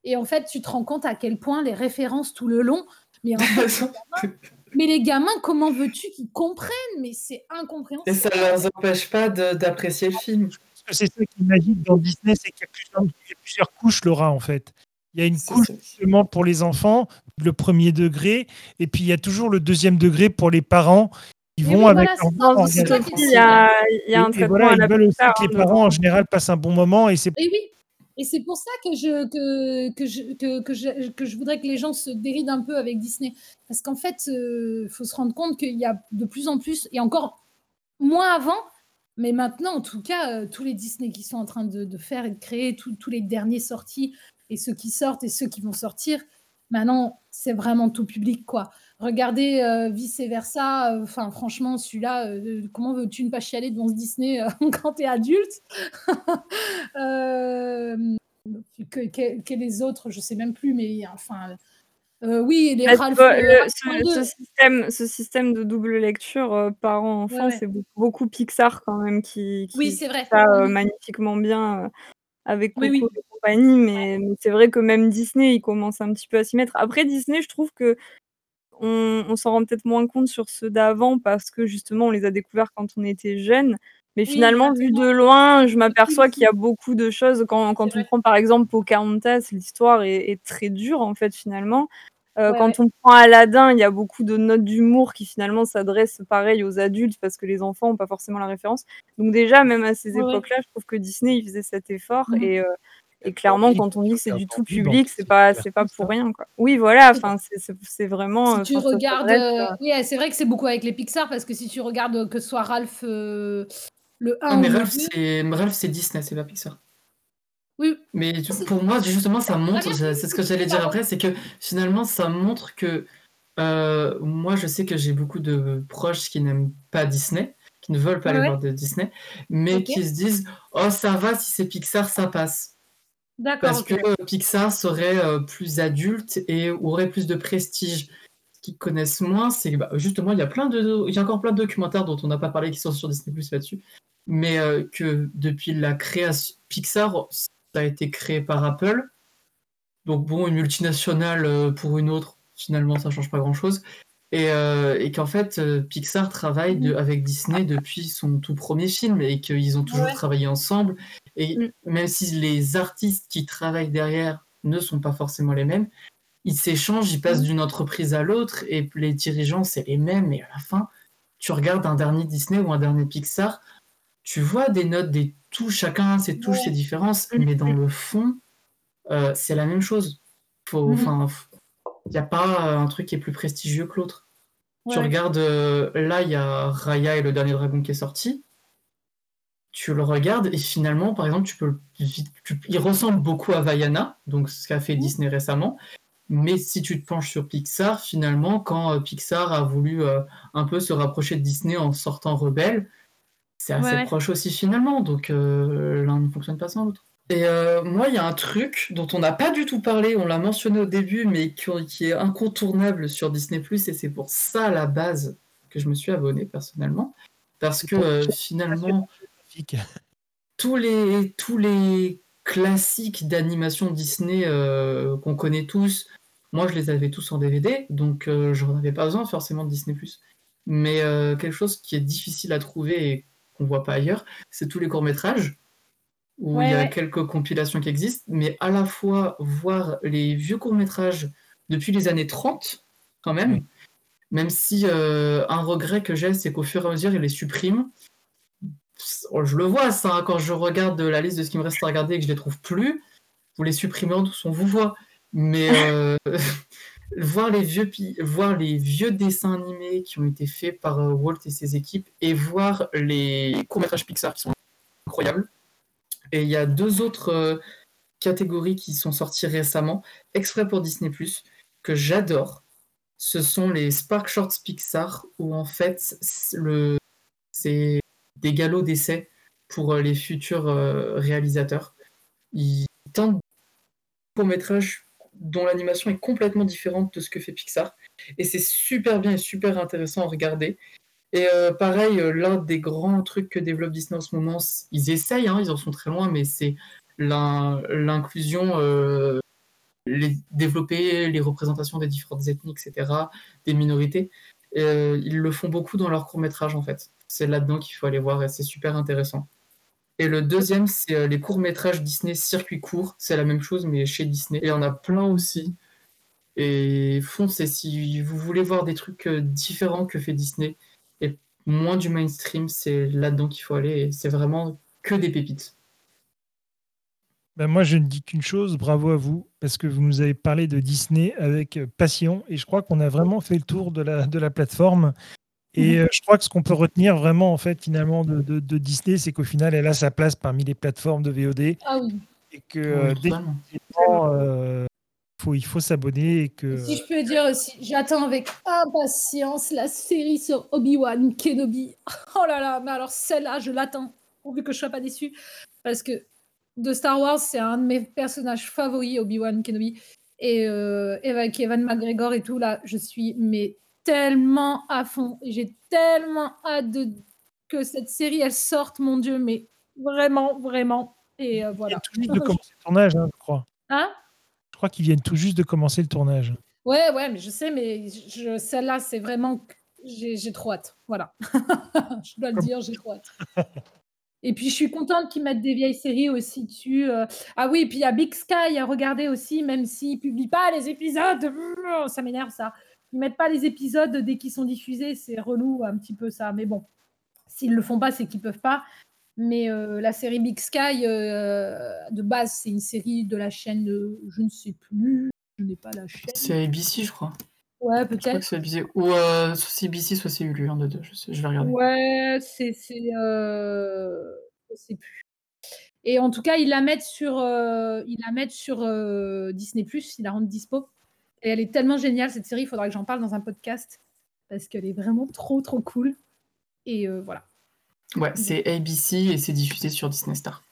et en fait, tu te rends compte à quel point les références tout le long, mais en fait, mais les gamins, comment veux-tu qu'ils comprennent? Mais c'est Et incompréhensible. ça leur empêche pas d'apprécier le film. Que c'est ça qui est magique dans Disney, c'est qu'il y a plusieurs il y a plusieurs couches, Laura, en fait. Il y a une couche ça. justement pour les enfants, le 1er degré et puis il y a toujours le 2e degré pour les parents qui vont oui, avec voilà, il y a il y a un Et et voilà, à ils veulent aussi que les hein, parents, en général, passent un bon moment et c'est Et oui et c'est pour ça que je que que je que que je que je voudrais que les gens se dérident un peu avec Disney. Parce qu'en fait, heu, faut se rendre compte qu'il y a de plus en plus et encore moins avant, mais maintenant, en tout cas, heu, tous les Disney qui sont en train de faire et de créer, tous les derniers sortis et ceux qui sortent et ceux qui vont sortir, maintenant, c'est vraiment tout public, quoi. Regardez, heu, Vice Versa, heu, enfin franchement, celui-là, comment veux-tu ne pas chialer devant ce Disney, quand tu es adulte? Que que les autres, je sais même plus, mais enfin, heu, oui, les Ralph, le Ralph ce ce 22. système ce système de double lecture, Ouais, parents-enfants, ouais. c'est beau beaucoup Pixar quand même qui Oui, qui c'est qui fait vrai. ça, mh. magnifiquement bien, avec Oui, Coco oui. et compagnie, Ouais. mais mais c'est vrai que même Disney, ils commencent un petit peu à s'y mettre. Après Disney, je trouve qu'on on s'en rend peut-être moins compte sur ceux d'avant parce que justement, on les a découverts quand on était jeunes. Mais Oui, finalement, vu de loin, je m'aperçois qu'il y a beaucoup de choses quand quand on prend, par exemple, Pocahontas, l'histoire est est très dure, en fait, finalement. Ouais, ouais. quand on prend Aladdin, il y a beaucoup de notes d'humour qui finalement s'adressent pareil aux adultes parce que les enfants ont pas forcément la référence. Donc déjà, même à ces Ouais, époques-là, je trouve que Disney, ils faisaient cet effort Mmh mh. et Il y et clairement, quand on dit que c'est du tout public, c'est pas c'est pas pour rien, quoi. Oui, voilà, C'est enfin, vrai. c'est c'est c'est vraiment, Si heu, tu regardes, oui, c'est vrai que c'est beaucoup avec les Pixar parce que si tu regardes, que ce soit Ralph, le Ah 1 mais ou le Ralph, 2 c'est Ralph, Disney, c'est pas Pixar. Oui, Mais pour moi, justement, ça montre, c'est ce que j'allais dire après, c'est que finalement, ça montre que, heu, moi, je sais que j'ai beaucoup de proches qui n'aiment pas Disney, qui ne veulent pas Ouais, aller voir de Disney, mais qui se disent: «Oh ça va, si c'est Pixar, ça passe». D'accord, Parce que, heu, Pixar serait, heu, plus adulte et aurait plus de prestige. Connaissent moins, c'est que, bah, justement, il y a plein de il y a encore plein de documentaires dont on n'a pas parlé qui sont sur Disney+ là-dessus, mais heu, que depuis la création Pixar, ça a été créé par Apple. Donc bon, une multinationale, heu, pour une autre, finalement, ça change pas grand-chose et heu et qu'en fait, Pixar travaille de avec Disney depuis son tout 1er film et qu'ils ont toujours ouais. travaillé ensemble et Mmh. même si les artistes qui travaillent derrière ne sont pas forcément les mêmes, ils s'échangent, ils passent Mmh. d'une entreprise à l'autre et les dirigeants, c'est les mêmes et à la fin, tu regardes un dernier Disney ou un dernier Pixar, tu vois des notes, des touches, chacun a ses touches, ses différences, Mmh mais dans le fond, heu, c'est la même chose. F il y a pas, heu, un truc qui est plus prestigieux que l'autre. Tu regardes, heu, là, il y a Raya et le dernier dragon qui est sorti tu le regardes et finalement, par exemple, tu peux tu il ressemble beaucoup à Vaiana, donc ce qu'a fait. Disney récemment, mais si tu te penches sur Pixar, finalement, quand, heu, Pixar a voulu, heu, un peu se rapprocher de Disney en sortant Rebelle, c'est assez ouais. proche aussi finalement, donc heu, l'un ne fonctionne pas sans l'autre. Et euh, moi, il y a un truc dont on n'a pas du tout parlé, on l'a mentionné au début, mais qui, qui est incontournable sur Disney+, et c'est pour ça, à la base, que je me suis abonné, personnellement. Parce que, euh, finalement, tous les, tous les classiques d'animation Disney euh, qu'on connaît tous, moi, je les avais tous en DVD, donc euh, j'en avais pas besoin forcément de Disney+. Mais euh, quelque chose qui est difficile à trouver et qu'on voit pas ailleurs, c'est tous les courts-métrages, où il y a ouais. quelques compilations qui existent, mais à la fois voir les vieux courts-métrages depuis les années 30, quand même, même si euh, un regret que j'ai, c'est qu'au fur et à mesure, ils les suppriment. Je le vois, ça, quand je regarde la liste de ce qui me reste à regarder et que je les trouve plus, vous les supprimez en douce, on vous voit. Mais euh, voir, les vieux, voir les vieux dessins animés qui ont été faits par euh, Walt et ses équipes et voir les courts-métrages Pixar qui sont incroyables. Et il y a deux autres euh, catégories qui sont sorties récemment, exprès pour Disney, que j'adore. Ce sont les Spark Shorts Pixar, où en fait, le- c'est des galops d'essai pour les futurs euh, réalisateurs. Ils tentent des courts-métrages dont l'animation est complètement différente de ce que fait Pixar. Et c'est super bien et super intéressant à regarder. Et euh, pareil, euh, l'un des grands trucs que développe Disney en ce moment, ils essayent, hein, ils en sont très loin, mais c'est l'in- l'inclusion, euh, développer les représentations des différentes ethnies, etc., des minorités. Ils le font beaucoup dans leurs courts-métrages, en fait. C'est là-dedans qu'il faut aller voir et c'est super intéressant. Et le deuxième, c'est euh, les courts-métrages Disney circuit court. C'est la même chose, mais chez Disney. Et il y en a plein aussi. Et foncez, si vous voulez voir des trucs euh, différents que fait Disney et moins du mainstream, c'est là-dedans qu'il faut aller. C'est vraiment que des pépites. Ben, moi, je ne dis qu'une chose, bravo à vous, parce que vous nous avez parlé de Disney avec euh, passion, et je crois qu'on a vraiment fait le tour de la plateforme. Et euh, je crois que ce qu'on peut retenir vraiment, en fait, finalement, de, de- de Disney, c'est qu'au final, elle a sa place parmi les plateformes de VOD, Ah oui. et que euh, Oui, totalement. définitivement, euh, faut, il faut s'abonner, et que... Si je peux dire aussi, j'attends avec impatience la série sur Obi-Wan Kenobi. Oh là là, mais alors celle-là, je l'attends, pourvu que je sois pas déçue. Parce que de Star Wars, c'est un de mes personnages favoris, Obi-Wan Kenobi. Et euh, avec Evan McGregor et tout, là, je suis mais tellement à fond. Et J'ai tellement hâte de, que cette série, elle sorte, mon Dieu, mais vraiment, vraiment. Et euh, Ils voilà. viennent tout juste de commencer le tournage, hein, je crois. Hein? Je crois qu'ils viennent tout juste de commencer le tournage. Ouais, ouais, mais je sais, mais je, celle-là, c'est vraiment. J'ai j'ai trop hâte. Voilà. je dois le Comme- dire, j'ai trop hâte. Et puis, je suis contente qu'ils mettent des vieilles séries aussi dessus. euh. Ah oui, et puis il y a Big Sky à regarder aussi, même s'ils ne publient pas les épisodes. Mmh, Ça m'énerve, ça. Ils mettent pas les épisodes dès qu'ils sont diffusés. C'est relou, un petit peu ça. Mais bon, s'ils le font pas, c'est qu'ils peuvent pas. Mais euh, la série Big Sky, euh, de base, c'est une série de la chaîne, euh, je ne sais plus, je n'ai pas la chaîne. C'est ABC, je crois. Ouais, peut-être. que c'est ABC. Ou euh, soit c'est ABC, soit c'est Hulu, un de deux. Je, sais- je vais regarder. Ouais, c'est. c'est, Je sais plus. Et en tout cas, ils la mettent sur, ils la mettent sur Disney, ils la rendent dispo. Et elle est tellement géniale, cette série, il faudra que j'en parle dans un podcast. Parce qu'elle est vraiment trop, trop cool. Et euh, voilà. Ouais, c'est ABC et c'est diffusé sur Disney Star.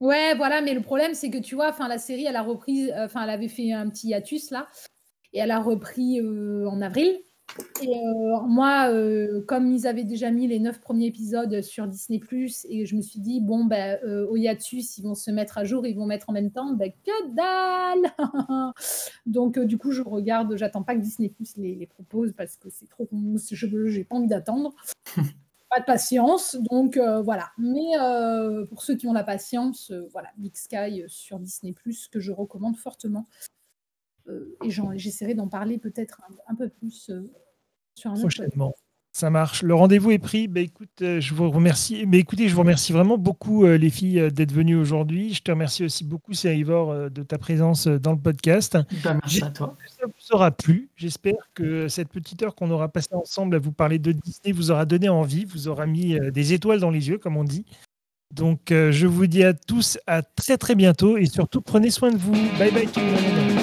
Ouais, voilà, mais le problème, c'est que tu vois, enfin, la série, elle a repris, euh, enfin, elle avait fait un petit hiatus là, et elle a repris euh, en avril. Et euh, moi, euh, comme ils avaient déjà mis les neuf premiers épisodes sur Disney+, et je me suis dit, bon, ben, euh, au hiatus, ils vont se mettre à jour, ils vont mettre en même temps, ben, que dalle Donc, euh, du coup, je regarde, j'attends pas que Disney+, les, les propose, parce que c'est trop, je j'ai pas envie d'attendre pas de patience, donc voilà. Mais pour ceux qui ont la patience, voilà, Big Sky sur Disney+, que je recommande fortement. Euh, et j'en- j'essaierai d'en parler peut-être un, un peu plus euh, sur un autre prochainement. Ça marche. Le rendez-vous est pris. Ben, écoute, euh, je vous remercie. Mais écoutez, je vous remercie vraiment beaucoup, les filles, d'être venues aujourd'hui. Je te remercie aussi beaucoup, Sérivor, euh, de ta présence dans le podcast. Bah, merci à toi. Ça vous aura plu. J'espère que cette petite heure qu'on aura passée ensemble à vous parler de Disney vous aura donné envie, vous aura mis des étoiles dans les yeux, comme on dit. Donc, je vous dis à tous à très très bientôt et surtout prenez soin de vous. Bye bye tout le monde.